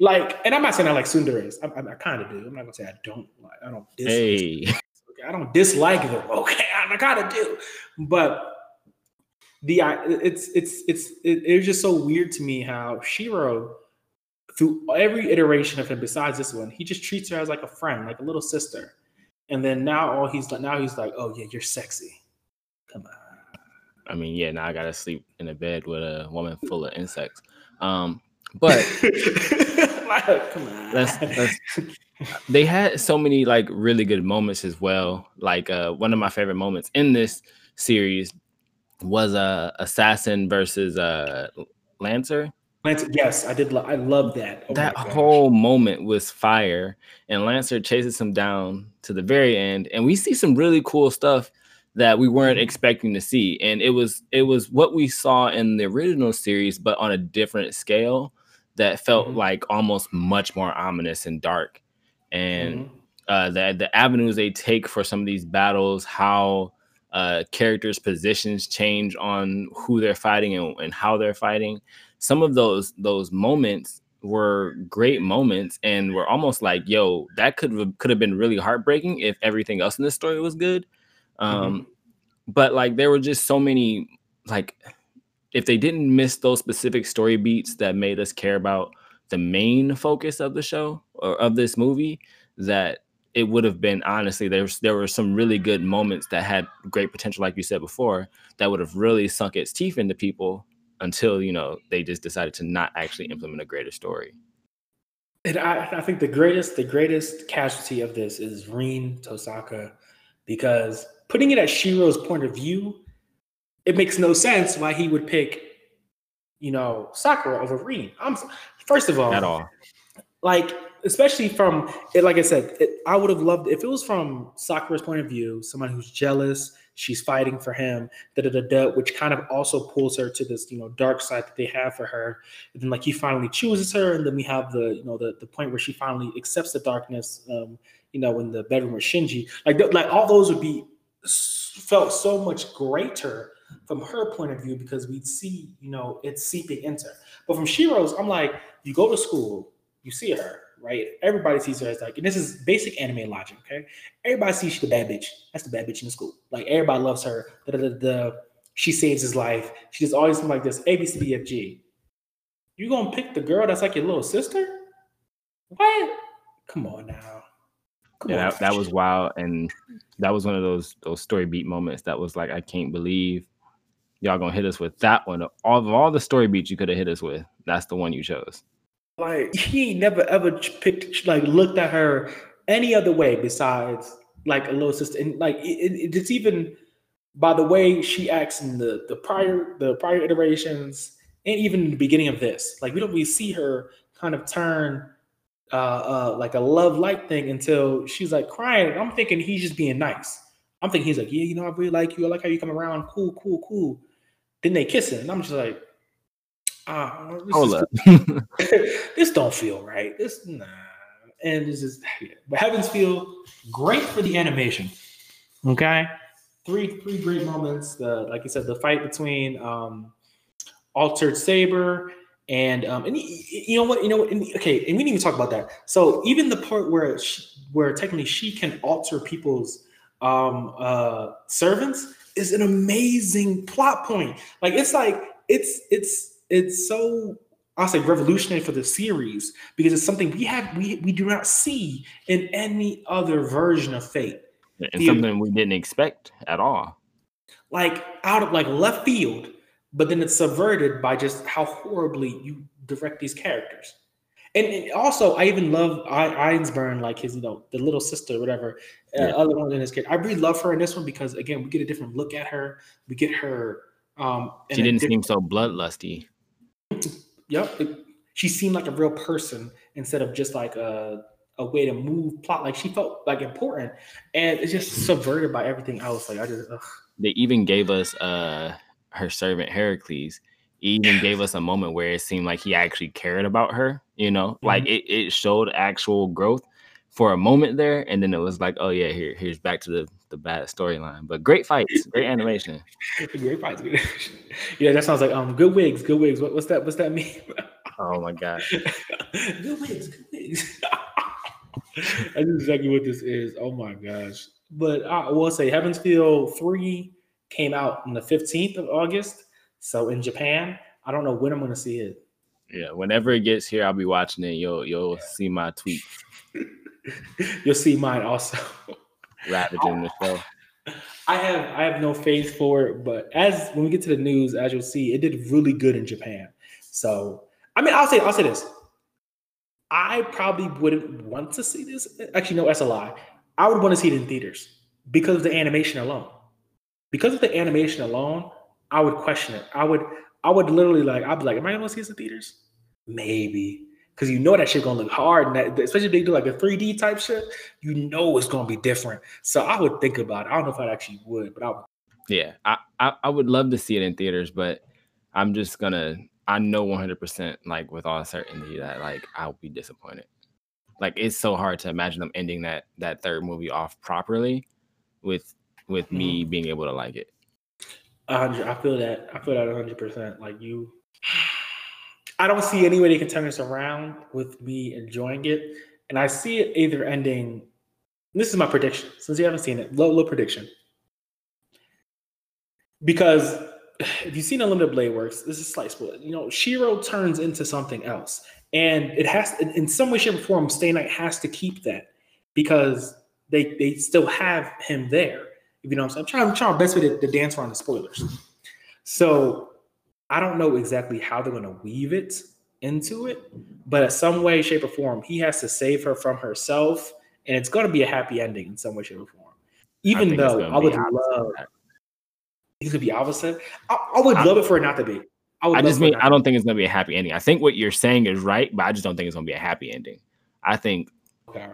Like, and I'm not saying I like tsunderes. I, I, I kind of do. I'm not gonna say I don't like. I don't. Dislike hey Okay, I don't dislike them. Okay, I kind of do, but the it's it's it's it, was just so weird to me how Shiro, through every iteration of him, besides this one, he just treats her as like a friend, like a little sister, and then now all he's like now he's like, oh yeah, you're sexy. Come on. I mean, yeah, now I gotta sleep in a bed with a woman full of insects. Um, but Come on. let's let's they had so many like really good moments as well. Like uh one of my favorite moments in this series was uh assassin versus uh lancer Lance, yes, I did. Lo- I love that. Oh that whole moment was fire and lancer chases him down to the very end and we see some really cool stuff that we weren't Mhm. expecting to see and it was it was what we saw in the original series but on a different scale that felt Mhm. like almost much more ominous and dark and Mhm. uh, the the avenues they take for some of these battles, how uh, characters' positions change on who they're fighting and, and how they're fighting. Some of those those moments were great moments and were almost like, yo, that could have could have been really heartbreaking if everything else in the story was good. Um, But like, there were just so many like, if they didn't miss those specific story beats that made us care about the main focus of the show or of this movie, that it would have been honestly there's there were some really good moments that had great potential like you said before that would have really sunk its teeth into people until you know they just decided to not actually implement a greater story And I, I think the greatest, the greatest casualty of this is Rin Tosaka, because putting it at Shiro's point of view, it makes no sense why he would pick, you know, Sakura over Rin. I'm first of all, at all like especially from it, like I said, it, I would have loved if it was from Sakura's point of view, someone who's jealous, she's fighting for him, da da da da, which kind of also pulls her to this, you know, dark side that they have for her. And then like he finally chooses her, and then we have the, you know, the the point where she finally accepts the darkness, um, you know, in the bedroom with Shinji. Like th- like all those would be felt so much greater from her point of view because we'd see, you know, it's seeping into. But from Shiro's, I'm like, you go to school, you see her, right? Everybody sees her as like, and this is basic anime logic, okay? Everybody sees she's the bad bitch. That's the bad bitch in the school. Like everybody loves her. Da, da, da, da. She saves his life. She just always like this A B C D F G. You gonna pick the girl that's like your little sister? What? Come on now. Come yeah on, that, that was wild and that was one of those those story beat moments that was like i can't believe y'all gonna hit us with that one all of all the story beats you could have hit us with that's the one you chose like he never ever picked like looked at her any other way besides like a little sister. And like it, it, it's even by the way she acts in the the prior the prior iterations and even in the beginning of this. Like we don't really see her kind of turn uh uh like a love light thing until she's like crying. I'm thinking he's just being nice. I'm thinking he's like yeah you know i really like you. I like how you come around. Cool cool cool. Then they kiss it and i'm just like ah this hold up this don't feel right. This nah. And this is but Heavens feel great for the animation. Okay. Three three great moments. The like you said, the fight between um Altered Saber and um and you know what, you know what, and, okay, and we didn't even talk about that. So even the part where she, where technically she can alter people's um uh servants is an amazing plot point. Like it's like it's it's it's so I'll say revolutionary for the series because it's something we have we we do not see in any other version of Fate. and The- something we didn't expect at all Like out of like left field, but then it's subverted by just how horribly you direct these characters. And, and also, I even love I, Einzbern, like his, you know, the little sister, whatever, uh, other one in his kid. I really love her in this one because again, we get a different look at her. We get her. Um, she didn't seem so bloodlusty Yep. it- she seemed like a real person instead of just like a, a way to move plot. Like she felt like important. And it's just subverted by everything else. Like I just ugh. they even gave us uh her servant Heracles. Even gave us a moment where it seemed like he actually cared about her, you know, like it, it showed actual growth for a moment there, and then it was like, oh yeah, here here's back to the the bad storyline. But great fights, great animation. great fights. yeah, that sounds like um good wigs, good wigs. What, what's that? What's that mean? Oh my god. good wigs, good wigs. That's exactly what this is. Oh my gosh. But I will say Heaven's Feel 3 came out on the 15th of August. So in Japan, I don't know when I'm gonna see it. Yeah, whenever it gets here, I'll be watching it. You'll you'll see my tweet You'll see mine also. Ravaging the show. I have I have no faith for it, but as when we get to the news, as you'll see, it did really good in Japan. So I mean, I'll say I'll say this. I probably wouldn't want to see this. Actually, no, that's a lie. I would want to see it in theaters because of the animation alone. Because of the animation alone, I would question it. I would I would literally like I'd be like, am I gonna see this in theaters? Maybe. Cause you know that shit gonna look hard, and that, especially if they do like a 3D type shit, you know it's gonna be different. So I would think about it. I don't know if I actually would, but I would. Yeah, I, I I would love to see it in theaters, but I'm just gonna. I know 100 percent like with all certainty that like I'll be disappointed. Like it's so hard to imagine them ending that that third movie off properly, with with me mm-hmm. being able to like it. Hundred. I feel that. I feel that hundred percent. Like you, I don't see any way they can turn this around with me enjoying it, and I see it either ending. This is my prediction, since you haven't seen it. Low, low prediction. Because if you've seen Unlimited Blade Works, this is a slight spoiler. You know, Shiro turns into something else, and it has, in some way, shape, or form, Stay Night has to keep that because they they still have him there. If you know what I'm saying, I'm trying, I'm trying my best way to, to dance around the spoilers. So I don't know exactly how they're going to weave it into it, but in some way, shape, or form, he has to save her from herself, and it's going to be a happy ending in some way, shape, or form. Even it's though I would love, he's going to be opposite. I, I would I- love it for it not to be. I would. I just mean I don't think it's gonna be a happy ending. I think what you're saying is right, but I just don't think it's gonna be a happy ending. I think. Okay.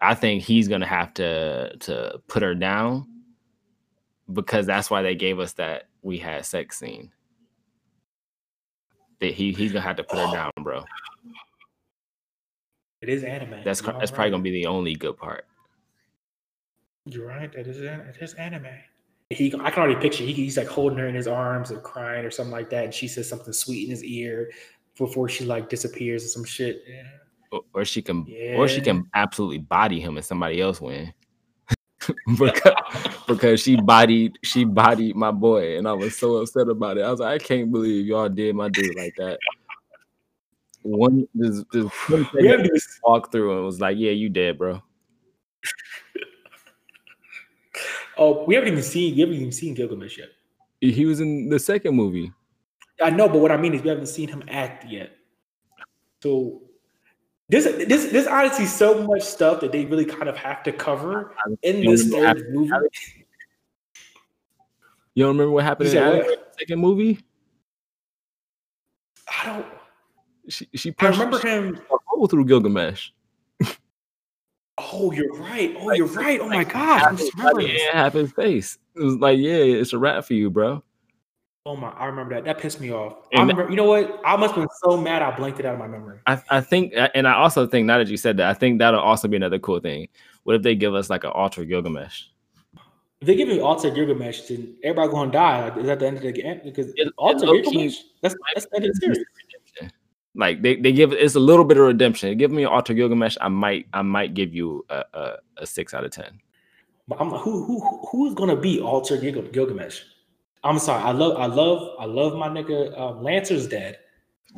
I think he's gonna have to to put her down because that's why they gave us that we had sex scene. That he he's gonna have to put her oh. down, bro. It is anime. That's You're that's probably gonna be the only good part. You're right. It is. It is anime. He, I can already picture. He, he's like holding her in his arms and crying or something like that, and she says something sweet in his ear before she like disappears or some shit. Yeah. Or, or she can or she can absolutely body him and somebody else win. because, because she bodied she bodied my boy and I was so upset about it. I was like, I can't believe y'all did my dude like that. One this this one We haven't second even, walked through and was like, Yeah, you dead, bro. oh, we haven't even seen. We haven't even seen Gilgamesh yet. He was in the second movie. I know, but what I mean is we haven't seen him act yet. So this this this honestly so much stuff that they really kind of have to cover in this third movie. You don't remember what happened in said the second movie? I don't. She she I remember him. hole through Gilgamesh. Oh, you're right. Oh, Like, you're right. Oh my like, gosh, I'm just remembering. Yeah, this. his face. It was like, yeah, it's a wrap for you, bro. Oh my, I remember that. That pissed me off. I remember, you know what? I must have been so mad I blanked it out of my memory. I, I think, and I also think now that you said that, I think that'll also be another cool thing. What if they give us like an Ultra Gilgamesh? If they give me Alter Gilgamesh, then everybody gonna die. Like, is that the end of the game? Because It- Alter Gilgamesh, that's that's the end of the series. Like they, they give it's a little bit of redemption. Give me an Ultra Gilgamesh, I might I might give you a, a, a six out of ten. But I'm like, who who who- who's gonna be Alter Gil- Gilgamesh? I'm sorry. I love I love I love my nigga. Um, Lancer's dead.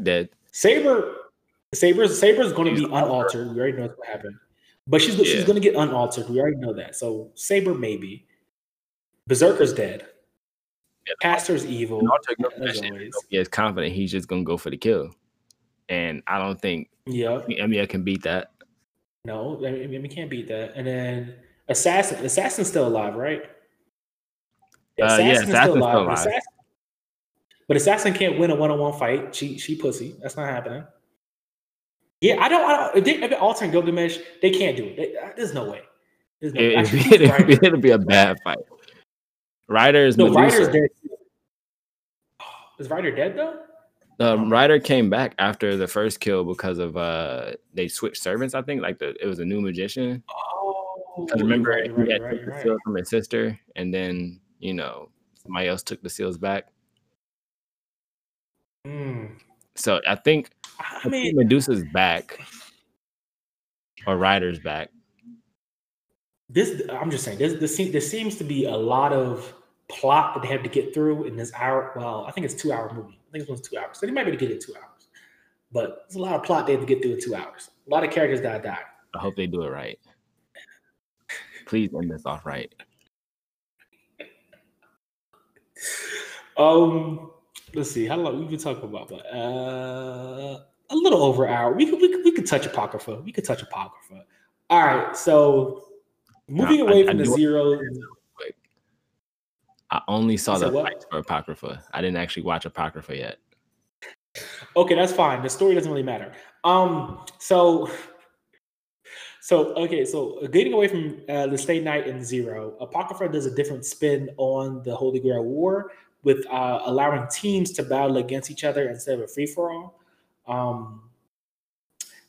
Dead. Saber, Saber's Saber's gonna be unaltered. We already know what's gonna happen. But she's she's gonna get unaltered. We already know that. So Saber maybe. Berserker's dead. Pastor's evil. And Ultra as Gilgamesh always. he is confident he's just gonna go for the kill. And I don't think Yeah. Emiya can beat that. No, I mean, we can't beat that. And then Assassin, Assassin's still alive, right? Uh, yeah, Assassin's still but alive. Assassin, but Assassin can't win a one-on-one fight. She she pussy. That's not happening. Yeah, I don't. I don't if they if alter Gilgamesh, they can't do it. They- uh, there's no way. There's no. It, it'd, be, it'd be a bad fight. Rider is No, Medusa. Rider's dead. Is Rider dead though? Um, Rider came back after the first kill because of uh they switched servants. I think like the it was a new magician. Oh, 'Cause remember right, he right, had right, the right. from his sister, and then you know somebody else took the seals back. Hmm. So I think, I I think mean, Medusa's back or Rider's back. this I'm just saying this this there seems to be a lot of plot that they have to get through in this hour. Well, I think it's two hour movie. I think this one's two hours. So they might be able to get it two hours. But there's a lot of plot they have to get through in two hours. A lot of characters gotta die. I hope they do it right. Please end this off right. Um, let's see. How long we've been talking about? But uh, a little over an hour. We could we could, we could touch apocrypha. We could touch apocrypha. All right. So moving No, away I- I from the zero. I only saw the what? fights for Apocrypha. I didn't actually watch Apocrypha yet. Okay, that's fine. The story doesn't really matter. Um, so, so okay, so getting away from uh, the Stay Night and Zero, Apocrypha does a different spin on the Holy Grail War with uh, allowing teams to battle against each other instead of a free for all. Um,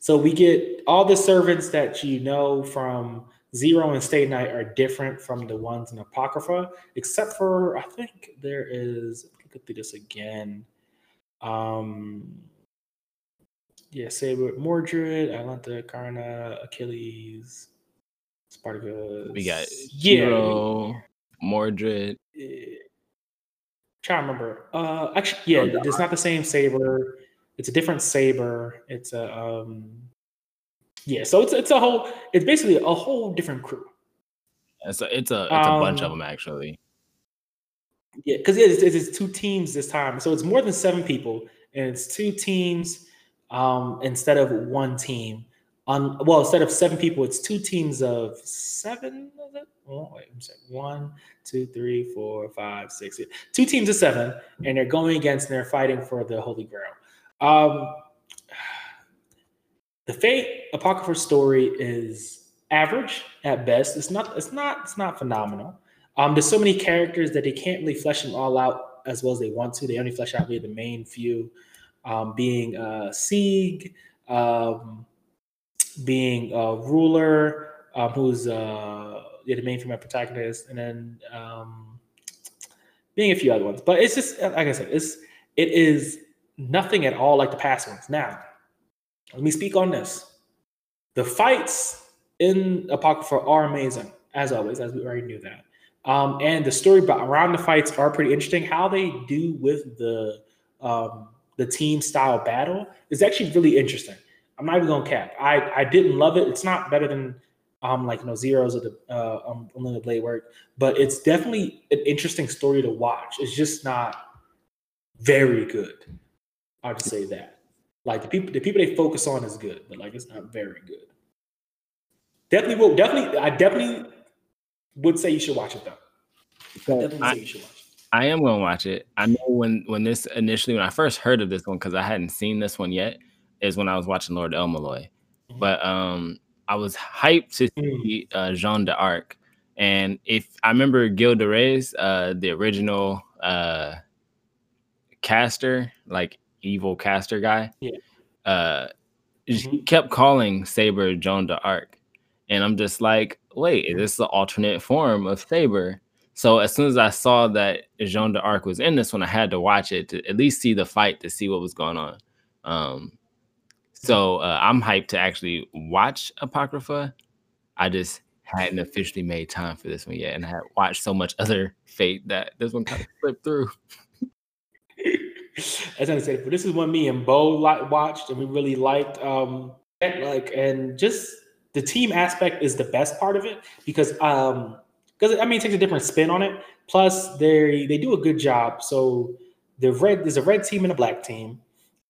so we get all the servants that you know from Zero and Stay Night are different from the ones in Apocrypha, except for I think there is. Look at this again. Um, yeah, Saber, Mordred, Atalanta, Karna, Achilles, Spartacus. We got yeah. Hero, Mordred. Trying to remember. Uh, actually, yeah, Oh, it's not the same saber. It's a different saber. It's a um, yeah. So it's it's a whole. It's basically a whole different crew. It's a it's a it's a bunch of Um, them actually. Yeah, because it's, it's, it's two teams this time, so it's more than seven people, and it's two teams um, instead of one team. On well, instead of seven people, it's two teams of seven. Is it? Oh, wait. One, two, three, four, five, six. Two teams of seven, and they're going against and they're fighting for the Holy Grail. Um, the Fate Apocrypha story is average at best. It's not. It's not. It's not phenomenal. Um, there's so many characters that they can't really flesh them all out as well as they want to. They only flesh out really the main few, um, being uh, Sieg, um, being a Ruler, um, who's uh, yeah, the main female protagonist, and then um, being a few other ones. But it's just like I said, it's it is nothing at all like the past ones. Now, let me speak on this. The fights in Apocrypha are amazing, as always, as we already knew that. Um, and the story around the fights are pretty interesting. How they do with the um, the team style battle is actually really interesting. I'm not even gonna cap. I I didn't love it. It's not better than um like you know zeros of the uh um Unlimited Blade work, but it's definitely an interesting story to watch. It's just not very good. I'll just say that. Like the people the people they focus on is good, but like it's not very good. Definitely will definitely I definitely would say you should watch it though. Definitely I- say you should watch it. I am gonna watch it. I know when when this initially when I first heard of this one because I hadn't seen this one yet is when I was watching Lord El-Melloi, Mhm. but um I was hyped to Mm. see uh, Jeanne d'Arc, and if I remember Gilles de Rais, uh, the original uh caster, like evil caster guy, Yeah. uh, he Mhm. kept calling Saber Joan d'Arc, and I'm just like, wait, is this the alternate form of Saber? So as soon as I saw that Jeanne d'Arc was in this one, I had to watch it to at least see the fight to see what was going on. Um, so uh, I'm hyped to actually watch Apocrypha. I just hadn't officially made time for this one yet, and I had watched so much other Fate that this one kind of slipped through. As I said, this is one me and Bo li- watched, and we really liked. Um, like, and just the team aspect is the best part of it because, um, because I mean, it takes a different spin on it. Plus, they they do a good job. So the red there's a red team and a black team.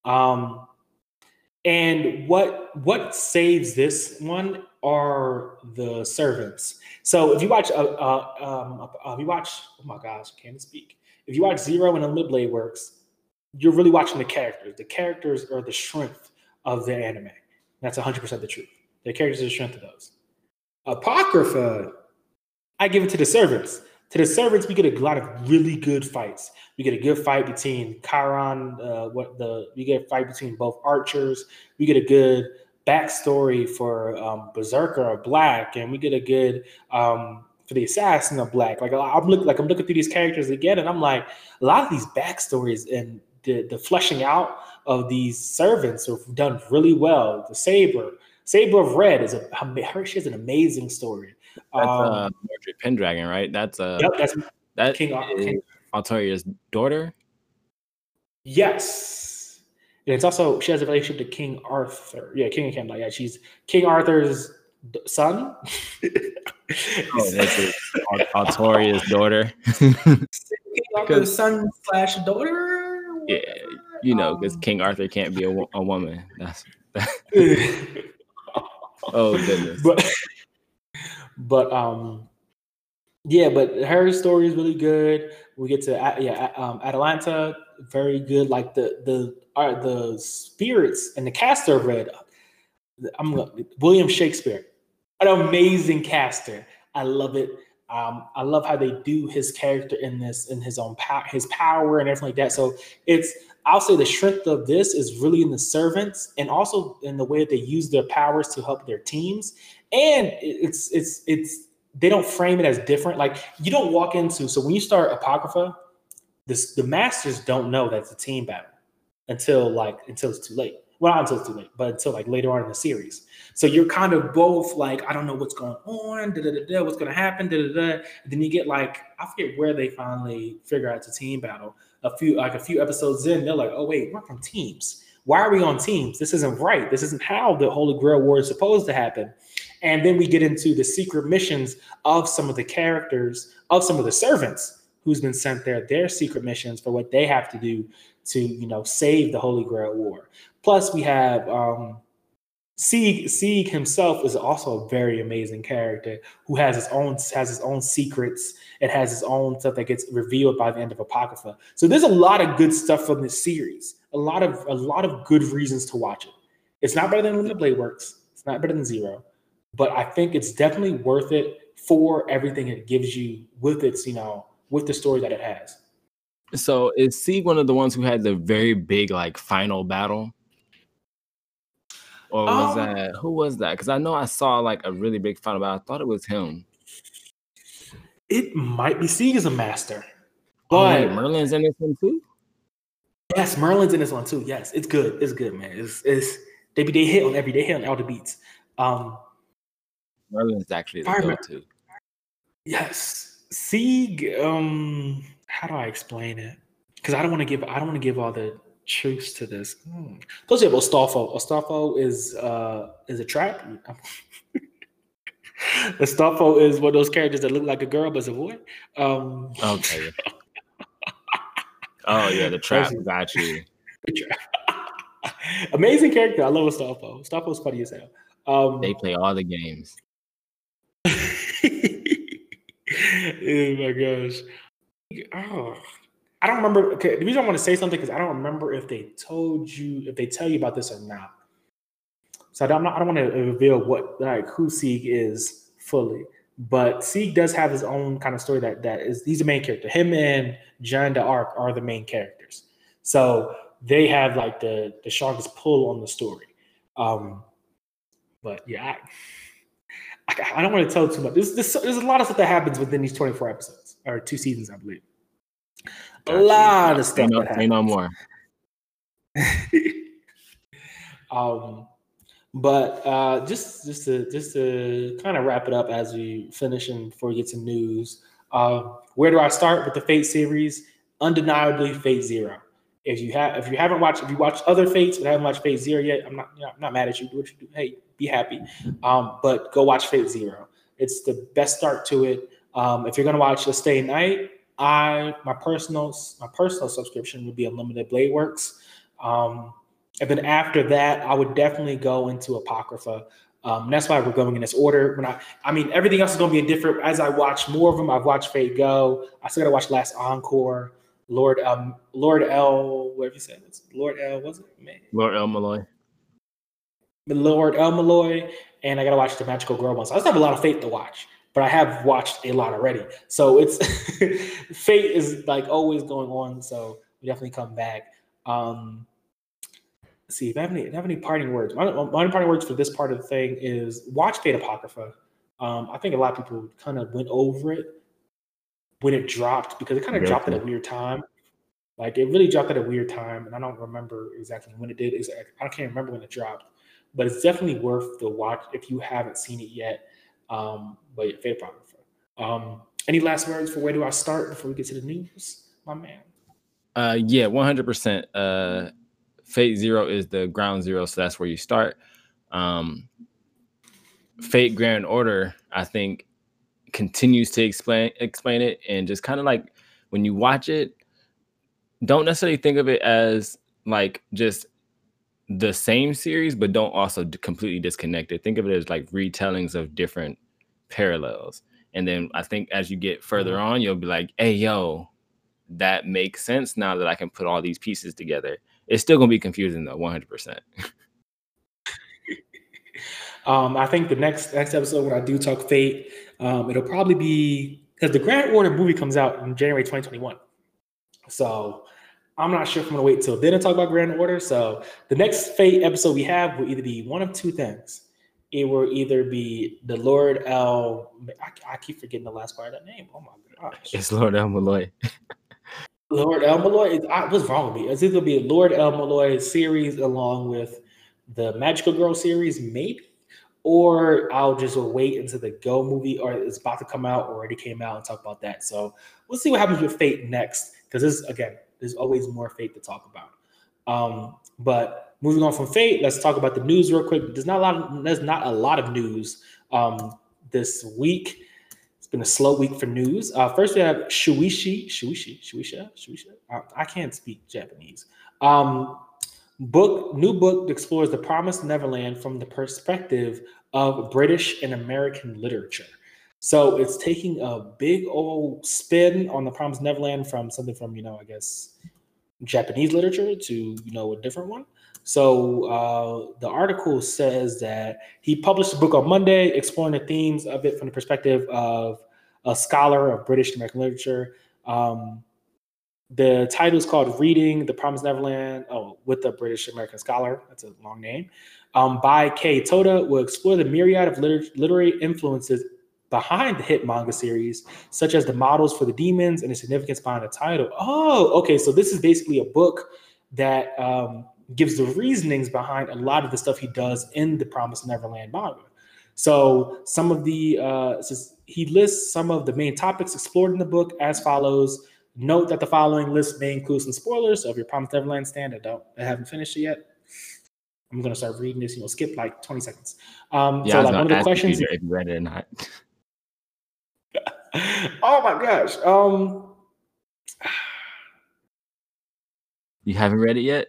Um, and what what saves this one are the servants. So if you watch, uh, uh, um, uh, if you watch, oh my gosh, I can't speak. If you watch Zero and Unlimited Blade Works, you're really watching the characters. The characters are the strength of the anime. That's 100% the truth. The characters are the strength of those. Apocrypha, I give it to the servants. To the servants, we get a lot of really good fights. We get a good fight between Chiron, uh, what the we get a fight between both archers. We get a good backstory for um, Berserker of Black, and we get a good um, for the Assassin of Black. Like I'm looking, like I'm looking through these characters again, and I'm like, a lot of these backstories and the the fleshing out of these servants are done really well. The Saber, Saber of Red is a her she has an amazing story. That's Um, uh, Mordred Pendragon, right? That's uh, yep, that's that King King- Altoria's daughter. yes. And it's also she has a relationship to King Arthur. Yeah, King of Camelot. Yeah, she's King Arthur's d- son. Oh, that's it. Altoria's daughter. King the son slash daughter. Yeah, you know, because Um, King Arthur can't be a, a woman. That's oh goodness. but but um yeah but her story is really good. We get to yeah um, atalanta very good. Like the the uh, the spirits and the caster red i'm william shakespeare an amazing caster. I love it. Um, I love how they do his character in this, in his own power, his power and everything like that. So it's, I'll say the strength of this is really in the servants and also in the way that they use their powers to help their teams. And it's, it's, it's, they don't frame it as different. Like you don't walk into, so when you start Apocrypha, this, the masters don't know that's a team battle until like, until it's too late. Well, not until it's too late, but until like later on in the series. So you're kind of both like, I don't know what's going on, da da da da, what's going to happen, da da da. Then you get like, I forget where they finally figure out it's a team battle. A few like a few episodes in, they're like, oh wait, we're from teams. Why are we on teams? This isn't right. This isn't how the Holy Grail War is supposed to happen. And then we get into the secret missions of some of the characters, of some of the servants who's been sent there, their secret missions for what they have to do to, you know, save the Holy Grail War. Plus, we have um, Sieg. Sieg himself is also a very amazing character who has his own has his own secrets and has his own stuff that gets revealed by the end of Apocrypha. So there's a lot of good stuff from this series. A lot of a lot of good reasons to watch it. It's not better than Limited Blade Works. It's not better than Zero, but I think it's definitely worth it for everything it gives you with its you know with the story that it has. So is Sieg one of the ones who had the very big like final battle? Or was Um, that who was that? Because I know I saw like a really big final battle. I thought it was him. It might be Sieg is a master, Oh, wait, Merlin's in this one too. Yes, Merlin's in this one too. Yes, it's good. It's good, man. It's it's they be they hit on every they hit on all the beats. Um, Merlin's actually the go-to. yes, Sieg. Um, how do I explain it? Because I don't want to give I don't want to give all the truths to this. Hmm. Plus, you have Astolfo. Astolfo is uh is a trap. Astolfo is one of those characters that look like a girl but is a boy. Um, Okay. oh yeah, the trap got you. Amazing character. I love Astolfo. Astolfo's funny as hell. Um, They play all the games. oh my gosh. Oh, I don't remember. Okay, the reason I want to say something because I don't remember if they told you, if they tell you about this or not. So I don't, I don't want to reveal what like who Sieg is fully, but Sieg does have his own kind of story that that is he's the main character. Him and Jeanne Arc are the main characters. So they have like the the strongest pull on the story. Um, but yeah, I, I, I don't want to tell too much. There's, there's there's a lot of stuff that happens within these 24 episodes or two seasons, I believe. Got a lot of Say stuff. no, say no more. um, but uh, just just to just to kind of wrap it up as we finish and before we get to news. Uh, where do I start with the Fate series? Undeniably, Fate Zero. If you have if you haven't watched if you watched other Fates but haven't watched Fate Zero yet, I'm not you know, I'm not mad at you. Do what you do. Hey, be happy. Um, but go watch Fate Zero. It's the best start to it. Um, if you're gonna watch A Stay Night, I my personal my personal subscription would be Unlimited Blade Works. Um, and then after that, I would definitely go into Apocrypha. Um, that's why we're going in this order. When I, I mean, everything else is going to be different. As I watch more of them, I've watched Fate Go. I still got to watch Last Encore, Lord, um, Lord L. Whatever you said, it's Lord L. Was it? Man. Lord El-Melloi. Lord El-Melloi, and I got to watch the Magical Girl ones. I just have a lot of Fate to watch, but I have watched a lot already. So it's Fate is like always going on. So we definitely come back. Um, let's see if I have any, if I have any parting words. My, my parting words for this part of the thing is watch Fate Apocrypha. Um, I think a lot of people kind of went over it when it dropped because it kind of dropped at a weird time. Like it really dropped at a weird time, and I don't remember exactly when it did. I can't remember when it dropped, but it's definitely worth the watch if you haven't seen it yet. Um, but yeah, Fate Apocrypha. Um, any last words for where do I start before we get to the news, my man? Uh, yeah, one hundred percent. Uh, Fate Zero is the ground zero, so that's where you start. Um, Fate Grand Order, I think, continues to explain explain it and just kind of like when you watch it, don't necessarily think of it as like just the same series, but don't also completely disconnect it. Think of it as like retellings of different parallels. And then I think as you get further on, you'll be like, hey, yo, that makes sense now that I can put all these pieces together. It's still gonna be confusing though, 100%. Um, I think the next next episode when I do talk Fate, um, it'll probably be because the Grand Order movie comes out in January 2021. So I'm not sure if I'm gonna wait till then to talk about Grand Order. So the next Fate episode we have will either be one of two things. It will either be the Lord L. I, I keep forgetting the last part of that name. Oh my gosh. It's Lord El-Melloi. Lord El-Melloi. is- I, what's wrong with me? It's either be a Lord El-Melloi series along with the Magical Girl series, maybe, or I'll just wait until the Go movie or it's about to come out or already came out and talk about that. So we'll see what happens with Fate next because this again, there's always more Fate to talk about. Um, but moving on from Fate, let's talk about the news real quick. There's not a lot. Of, there's not a lot of news um, this week. It's been a slow week for news. Uh, first, we have Shuishi, Shuishi, Shuisha, Shuisha. Uh, I can't speak Japanese. Um, book, new book explores the promised Neverland from the perspective of British and American literature. So it's taking a big old spin on the promised Neverland from something from you know, I guess Japanese literature to you know a different one. So uh, the article says that he published a book on Monday, exploring the themes of it from the perspective of a scholar of British American literature. Um, the title is called "Reading the Promised Neverland." Oh, with a British American scholar. That's a long name. Um, by Kei Toda, will explore the myriad of liter- literary influences behind the hit manga series, such as the models for the demons and the significance behind the title. Oh, okay. So this is basically a book that um, gives the reasonings behind a lot of the stuff he does in the Promised Neverland manga. So some of the uh, he lists some of the main topics explored in the book as follows. Note that the following list may include some spoilers So, of your Promised Neverland stand. I don't, I haven't finished it yet. I'm gonna start reading this. You know, skip like 20 seconds. Um, Yeah, so like one of the questions. if you read it or not. oh my gosh. Um, You haven't read it yet?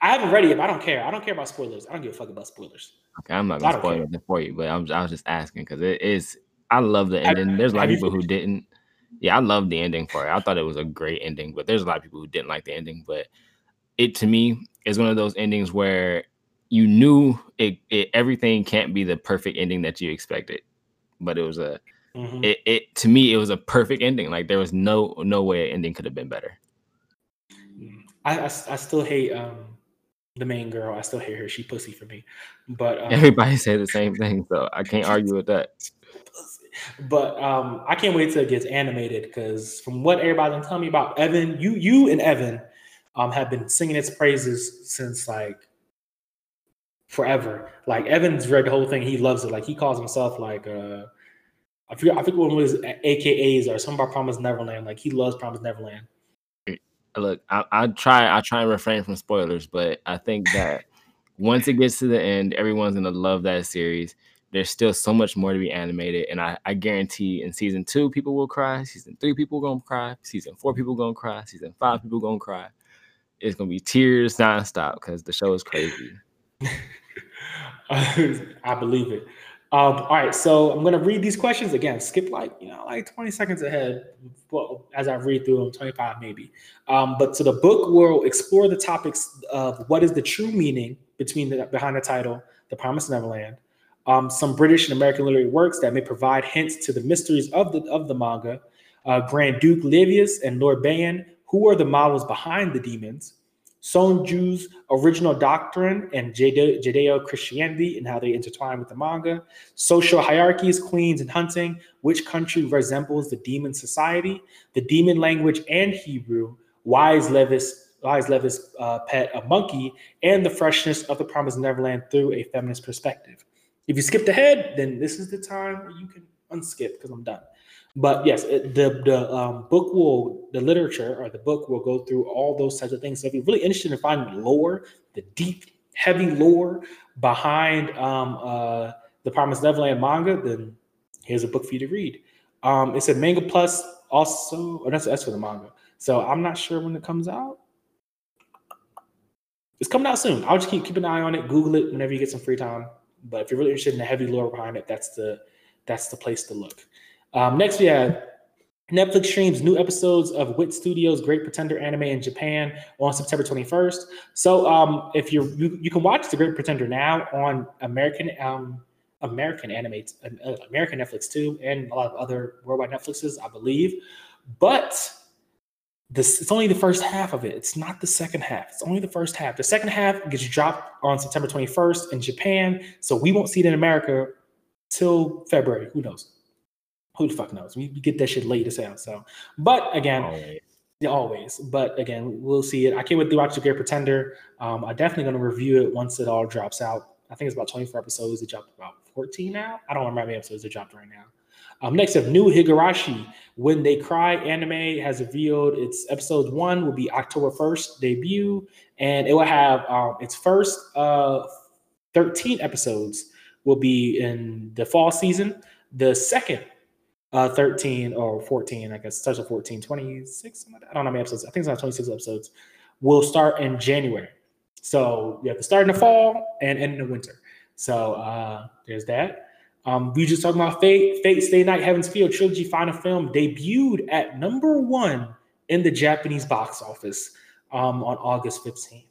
I haven't read it yet. But I don't care. I don't care about spoilers. I don't give a fuck about spoilers. Okay, I'm not gonna spoil anything for you, but I'm I was just asking because it is. I love the ending. There's a lot of people who didn't. Yeah, I love the ending for it. I thought it was a great ending, but there's a lot of people who didn't like the ending. But it to me is one of those endings where you knew it, it everything can't be the perfect ending that you expected, but it was a Mhm. it, it to me it was a perfect ending. Like there was no no way an ending could have been better. I, I, I still hate um the main girl. I still hate her. She pussy for me. But um, Everybody said the same thing, so I can't argue with that. but um, I can't wait till it gets animated because from what everybody's been telling me about Evan, you you and Evan um have been singing its praises since like forever. Like Evan's read the whole thing. He loves it. Like he calls himself like uh I forget I forget what his AKAs are. Some about Promise Neverland. Like he loves Promise Neverland. look, I, I try I try and refrain from spoilers, but I think that once it gets to the end, everyone's gonna love that series. There's still so much more to be animated, and I, I guarantee in season two people will cry, season three people gonna cry, season four people gonna cry, season five people gonna cry. It's gonna be tears nonstop because the show is crazy. I believe it. Um, all right, so I'm gonna read these questions again. Skip like you know, like 20 seconds ahead. Well, as I read through them, 25 maybe. Um, but so the book will explore the topics of what is the true meaning between the behind the title, "The Promised Neverland," um, some British and American literary works that may provide hints to the mysteries of the of the manga, uh, Grand Duke Livius and Lord Bayan, who are the models behind the demons, Sonju's original doctrine and Judeo Christianity and how they intertwine with the manga, social hierarchies, queens, and hunting, which country resembles the demon society, the demon language and Hebrew, why is Leuvis, why is Leuvis uh, pet a monkey, and the freshness of the promised Neverland through a feminist perspective. If you skipped ahead, then this is the time where you can unskip because I'm done. But yes, it, the the um, book will the literature or the book will go through all those types of things. So if you're really interested in finding lore, the deep, heavy lore behind um, uh, the Promised Neverland manga, then here's a book for you to read. Um, it said Manga Plus Also, oh, that's that's for the manga. So I'm not sure when it comes out. It's coming out soon. I'll just keep keep an eye on it. Google it whenever you get some free time. But if you're really interested in the heavy lore behind it, that's the that's the place to look. Um, next, we have Netflix streams new episodes of Wit Studios' Great Pretender anime in Japan on September 21st. So, um, if you're you, you can watch The Great Pretender now on American um, American anime, uh, American Netflix too, and a lot of other worldwide Netflixes, I believe. But this it's only the first half of it. It's not the second half. It's only the first half. The second half gets dropped on September 21st in Japan, so we won't see it in America till February. Who knows? Who the fuck knows? We, get that shit late as hell. So, but again, Always. yeah, always. But again, we'll see it. I can't wait to watch The Great Pretender. Um, I'm definitely going to review it once it all drops out. I think it's about 24 episodes. It dropped about 14 now. I don't remember how many episodes it dropped right now. Um, next up, New Higurashi. When They Cry anime has revealed its episode one will be October 1st debut, and it will have um, its first uh, 13 episodes will be in the fall season. The second uh, 13 or 14, I guess, touch of 14, 26, something like that. I don't know how many episodes. I think it's not 26 episodes. Will start in January. So you have to start in the fall and end in the winter. So uh, there's that. Um, we just talking about Fate, Fate Stay Night, Heaven's Feel trilogy final film debuted at number one in the Japanese box office um, on August 15th.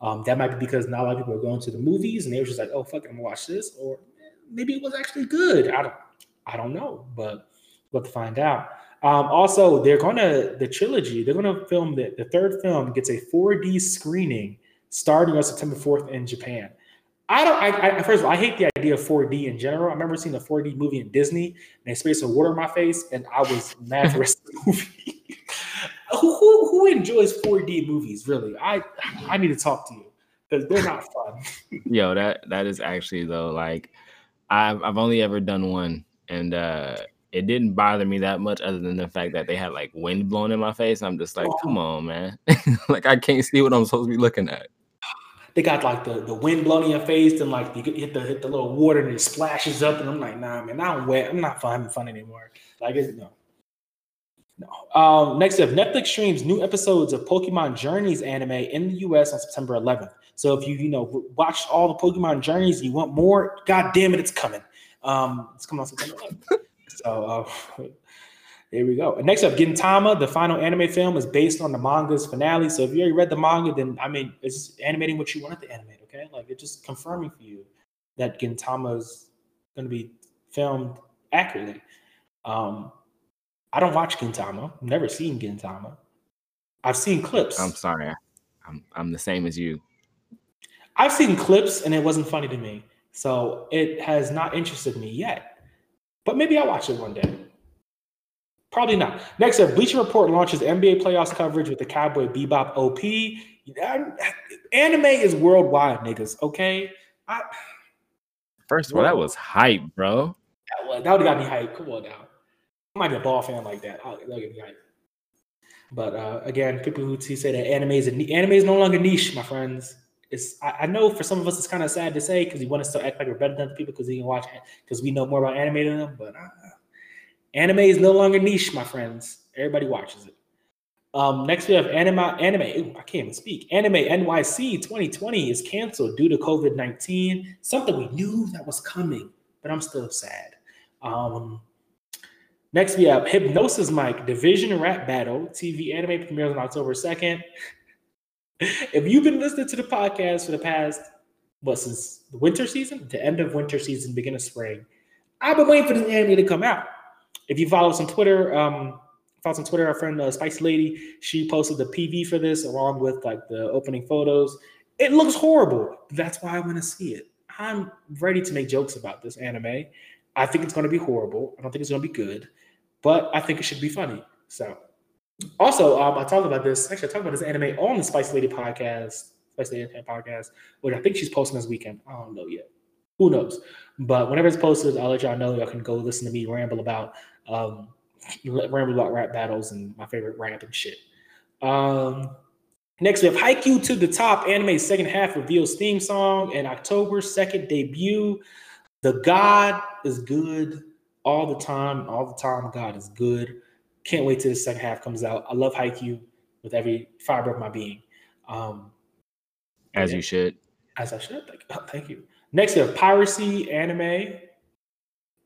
Um, that might be because not a lot of people are going to the movies and they were just like, oh fuck, it, I'm gonna watch this, or maybe it was actually good. I don't, I don't know, but we'll to find out. Um, also, they're gonna the trilogy. They're gonna film the the third film gets a 4D screening starting on September 4th in Japan. I don't. I, I first of all, I hate the idea of 4D in general. I remember seeing a 4D movie in Disney, and they sprayed some water in my face, and I was mad for the rest of the movie. who, who who enjoys 4D movies? Really, I I need to talk to you because they're not fun. Yo, that that is actually though like I've I've only ever done one and uh it didn't bother me that much other than the fact that they had like wind blowing in my face. I'm just like, come on, man. like I can't see what I'm supposed to be looking at. They got like the, the wind blowing in your face, and like you hit the hit the little water and it splashes up, and I'm like, nah, man, I'm wet. I'm not having fun anymore. Like, it's, no, no. Um, next up, Netflix streams new episodes of Pokemon Journeys anime in the U.S. on September 11th. So if you you know watched all the Pokemon Journeys, you want more, god damn it, it's coming. Um, it's coming on September 11th. So uh, there we go. Next up, Gintama, the final anime film, is based on the manga's finale. So if you already read the manga, then I mean, it's animating what you wanted to animate. Okay, like it's just confirming for you that Gintama is going to be filmed accurately. Um, I don't watch Gintama. I've never seen Gintama. I've seen clips. I'm sorry. I'm I'm the same as you. I've seen clips and it wasn't funny to me. So it has not interested me yet. But maybe I'll watch it one day. Probably not. Next up, Bleacher Report launches NBA playoffs coverage with the Cowboy Bebop OP. Anime is worldwide, niggas. Okay, I, First of all, that was hype, bro. that would that would got me hype. Come on now, I might be a ball fan like that. I'll, that'll get me hyped. But uh, again, people who say that anime is a, anime is no longer niche, my friends. It's I, I know for some of us it's kind of sad to say because we want to still act like we're better than other people because we can watch because we know more about anime than them. But uh, anime is no longer niche, my friends. Everybody watches it. Um, next we have anime. Anime. I can't even speak. Anime NYC 2020 is canceled due to COVID 19. Something we knew that was coming, but I'm still sad. Um, next we have Hypnosis Mic Division Rap Battle TV anime premieres on October 2nd. If you've been listening to the podcast for the past what since the winter season, the end of winter season, beginning of spring, I've been waiting for this anime to come out. If you follow us on Twitter, um, follow us on Twitter, our friend uh, Spicy Lady, she posted the PV for this along with like the opening photos. It looks horrible. That's why I want to see it. I'm ready to make jokes about this anime. I think it's going to be horrible. I don't think it's going to be good, but I think it should be funny. So, also, um, I talked about this. Actually, I talked about this anime on the Spice Lady podcast, Spice Lady podcast, which I think she's posting this weekend. I don't know yet. Who knows? But whenever it's posted, I'll let y'all know. Y'all can go listen to me ramble about um, ramble about rap battles and my favorite rap and shit. Um, next, we have Haikyuu to the Top anime second half reveals theme song and October 2nd debut. The God is good all the time. All the time, God is good. Can't wait till the second half comes out. I love Haikyuu with every fiber of my being. Um, As Yeah. you should. as I should. Thank, oh, thank you. Next, we have piracy anime,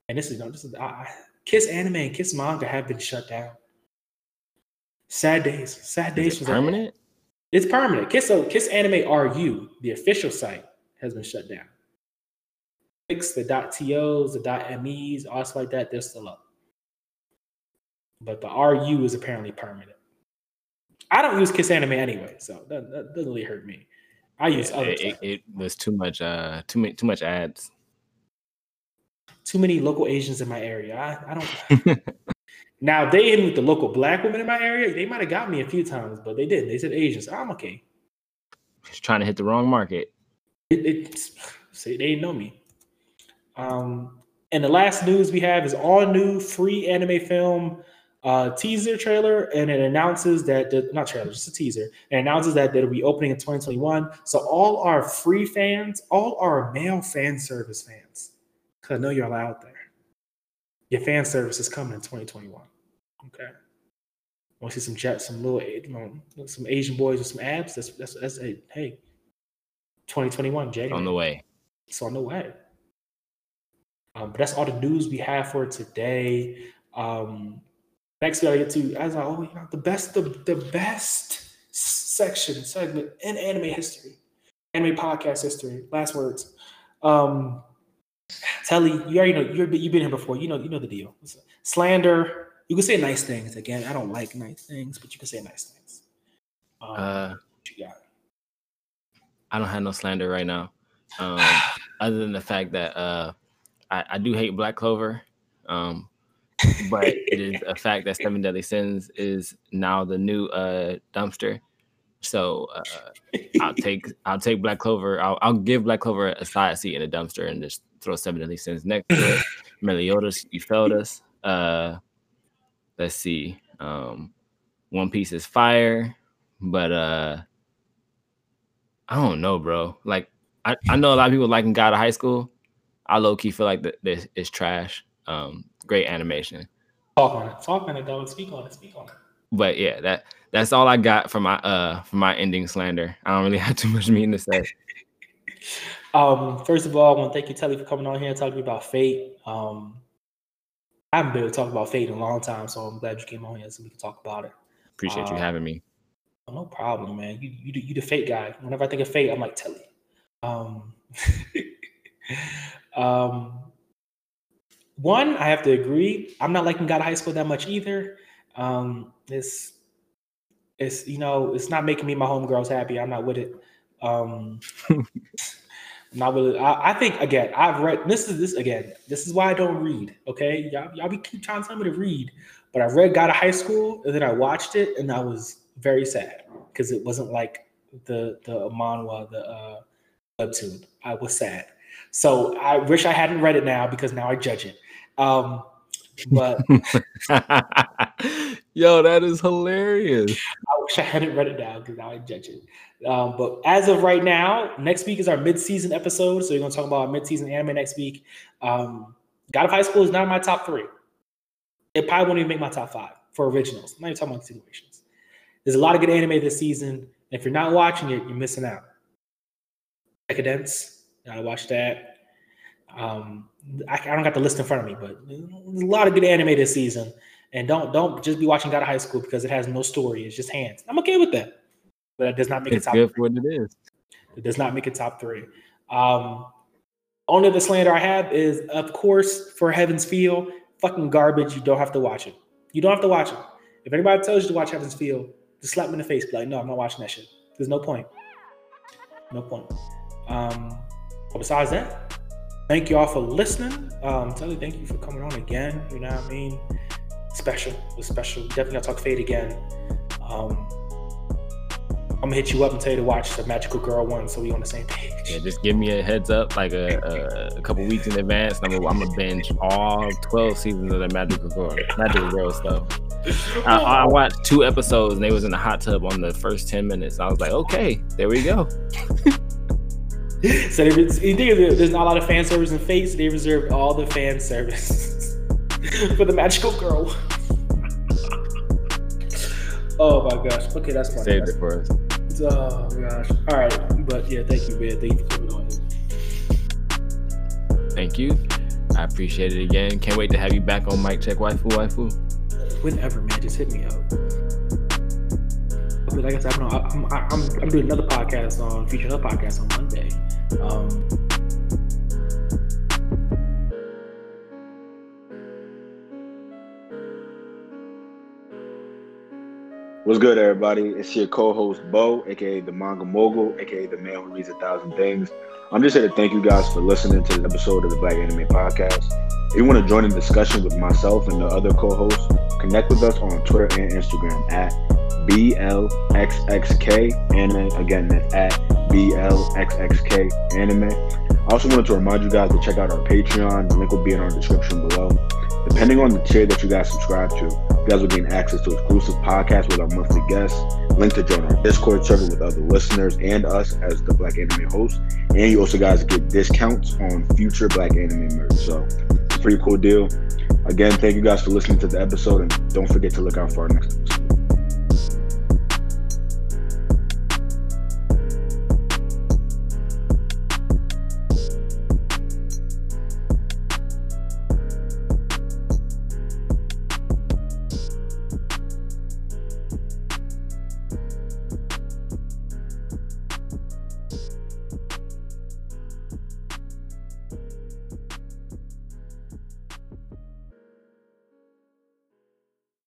and this is no, this is I, Kiss anime and Kiss manga have been shut down. Sad days. Sad days. Is it for that. permanent? It's permanent. Kiss so Kiss Anime RU, the official site, has been shut down. Fix the .tos, the .mes, all stuff like that, they're still up. But the RU is apparently permanent. I don't use Kiss Anime anyway, so that, that doesn't really hurt me. I use Yeah, other it, it, it was too much. Uh, too many, too much ads. Too many local Asians in my area. I, I don't. now they me with the local black women in my area. They might have got me a few times, but they didn't. They said Asians. I'm okay. Just trying to hit the wrong market. It, it say they didn't know me. Um, and the last news we have is all new free anime film uh, teaser trailer, and it announces that the, not trailer, just a teaser, and announces that it'll be opening in 2021. So all our free fans, all our male fan service fans, because I know you're all out there. Your fan service is coming in 2021. Okay. Want to see some jet, some little, you know, some Asian boys with some abs? That's that's that's hey, hey 2021 January. On the way. It's on the way. Um, but that's all the news we have for today. Um, next, we gotta get to as I always the best, the, the best section segment in anime history, anime podcast history. Last words. Um, Telly, you already know you're, you've been here before. You know you know the deal. Slander. You can say nice things. Again, I don't like nice things, but you can say nice things. Um, Uh, what you got? I don't have no slander right now. Um, other than the fact that uh, I, I do hate Black Clover. Um, but it is a fact that Seven Deadly Sins is now the new uh, dumpster. So uh, I'll take I'll take Black Clover. I'll, I'll give Black Clover a side seat in the dumpster and just throw Seven Deadly Sins next to it. Meliodas, you failed us. Uh, let's see. Um, One Piece is fire, but uh, I don't know, bro. Like I, I know a lot of people liking God of High School. I low key feel like that this is trash. Um, great animation, Talk on it. Talk on it, dog. Speak on it. Speak on it. but yeah, that that's all I got for my uh for my ending slander. I don't really have too much meaning to say. Um, first of all, I want to thank you, Telly, for coming on here and talking about Fate. Um, I haven't been able to talk about Fate in a long time, so I'm glad you came on here so we can talk about it. Appreciate you Uh, having me. Oh, no problem, man. You you the- you the Fate guy. Whenever I think of Fate, I'm like Telly. Um, um, one, I have to agree. I'm not liking God of High School that much either. Um, it's it's you know it's not making me my homegirls happy. I'm not with it. Um, not with it. I, I think again. I've read this is this again. This is why I don't read. Okay, y'all, y'all be keep trying to tell me to read, but I read God of High School and then I watched it and I was very sad because it wasn't like the the manhwa, the uh, webtoon. I was sad. So I wish I hadn't read it now because now I judge it. Um, but Yo, that is hilarious. I wish I hadn't read it down because now I judge it. Um, but as of right now, next week is our mid-season episode, so we're gonna talk about our mid-season anime next week. Um, God of High School is not in my top three. It probably won't even make my top five for originals. I'm not even talking about continuations. There's a lot of good anime this season. If you're not watching it, you're missing out. Deca-Dence, gotta watch that. Um, I, I don't got the list in front of me, but a lot of good anime this season. And don't don't just be watching God of High School because it has no story. It's just hands. I'm okay with that, but it does not make it It's top. good three. for what it is. It does not make it top three. Um, only the slander I have is, of course, for Heaven's Feel, fucking garbage. You don't have to watch it. You don't have to watch it. If anybody tells you to watch Heaven's Feel, just slap me in the face. Be like, no, I'm not watching that shit. There's no point. No point. Um, but besides that, thank you all for listening. Um, Telly, thank you for coming on again. You know what I mean? Special. It was special. Definitely gotta talk Fate again. Um, I'm gonna hit you up and tell you to watch the Magical Girl one, so we on the same page. Yeah, just give me a heads up, like a, a, a couple weeks in advance. And I'm gonna, I'm gonna binge all 12 seasons of the Magical Girl, Magical Girl stuff. I, I watched two episodes and they was in the hot tub on the first 10 minutes. I was like, okay, there we go. so there is, you think there's not a lot of fan service in Fate, so they reserved all the fan service for the Magical Girl. Oh my gosh. Okay, that's fine. Saved it for us. Oh gosh. All right, but yeah, thank you, man. Thank you for coming on. Thank you. I appreciate it again. Can't wait to have you back on Mic Check Waifu Waifu. Whenever, man, just hit me up. But like I said, I'm, I'm, I'm, I'm doing another podcast on featuring another podcast on Monday. Um, What's good, everybody? It's your co-host Bo, aka the Manga Mogul, aka the man who reads a thousand things. I'm just here to thank you guys for listening to the episode of the Black Anime Podcast. If you want to join in discussion with myself and the other co-hosts, connect with us on Twitter and Instagram at BLXXK Anime. Again, that's at BLXXK Anime. I also wanted to remind you guys to check out our Patreon. The link will be in our description below. Depending on the tier that you guys subscribe to, you guys will gain access to exclusive podcasts with our monthly guests, link to join our Discord server with other listeners and us as the BLXXK Anime host, and you also guys get discounts on future BLXXK Anime merch. So pretty cool deal. Again, thank you guys for listening to the episode, and don't forget to look out for our next episode.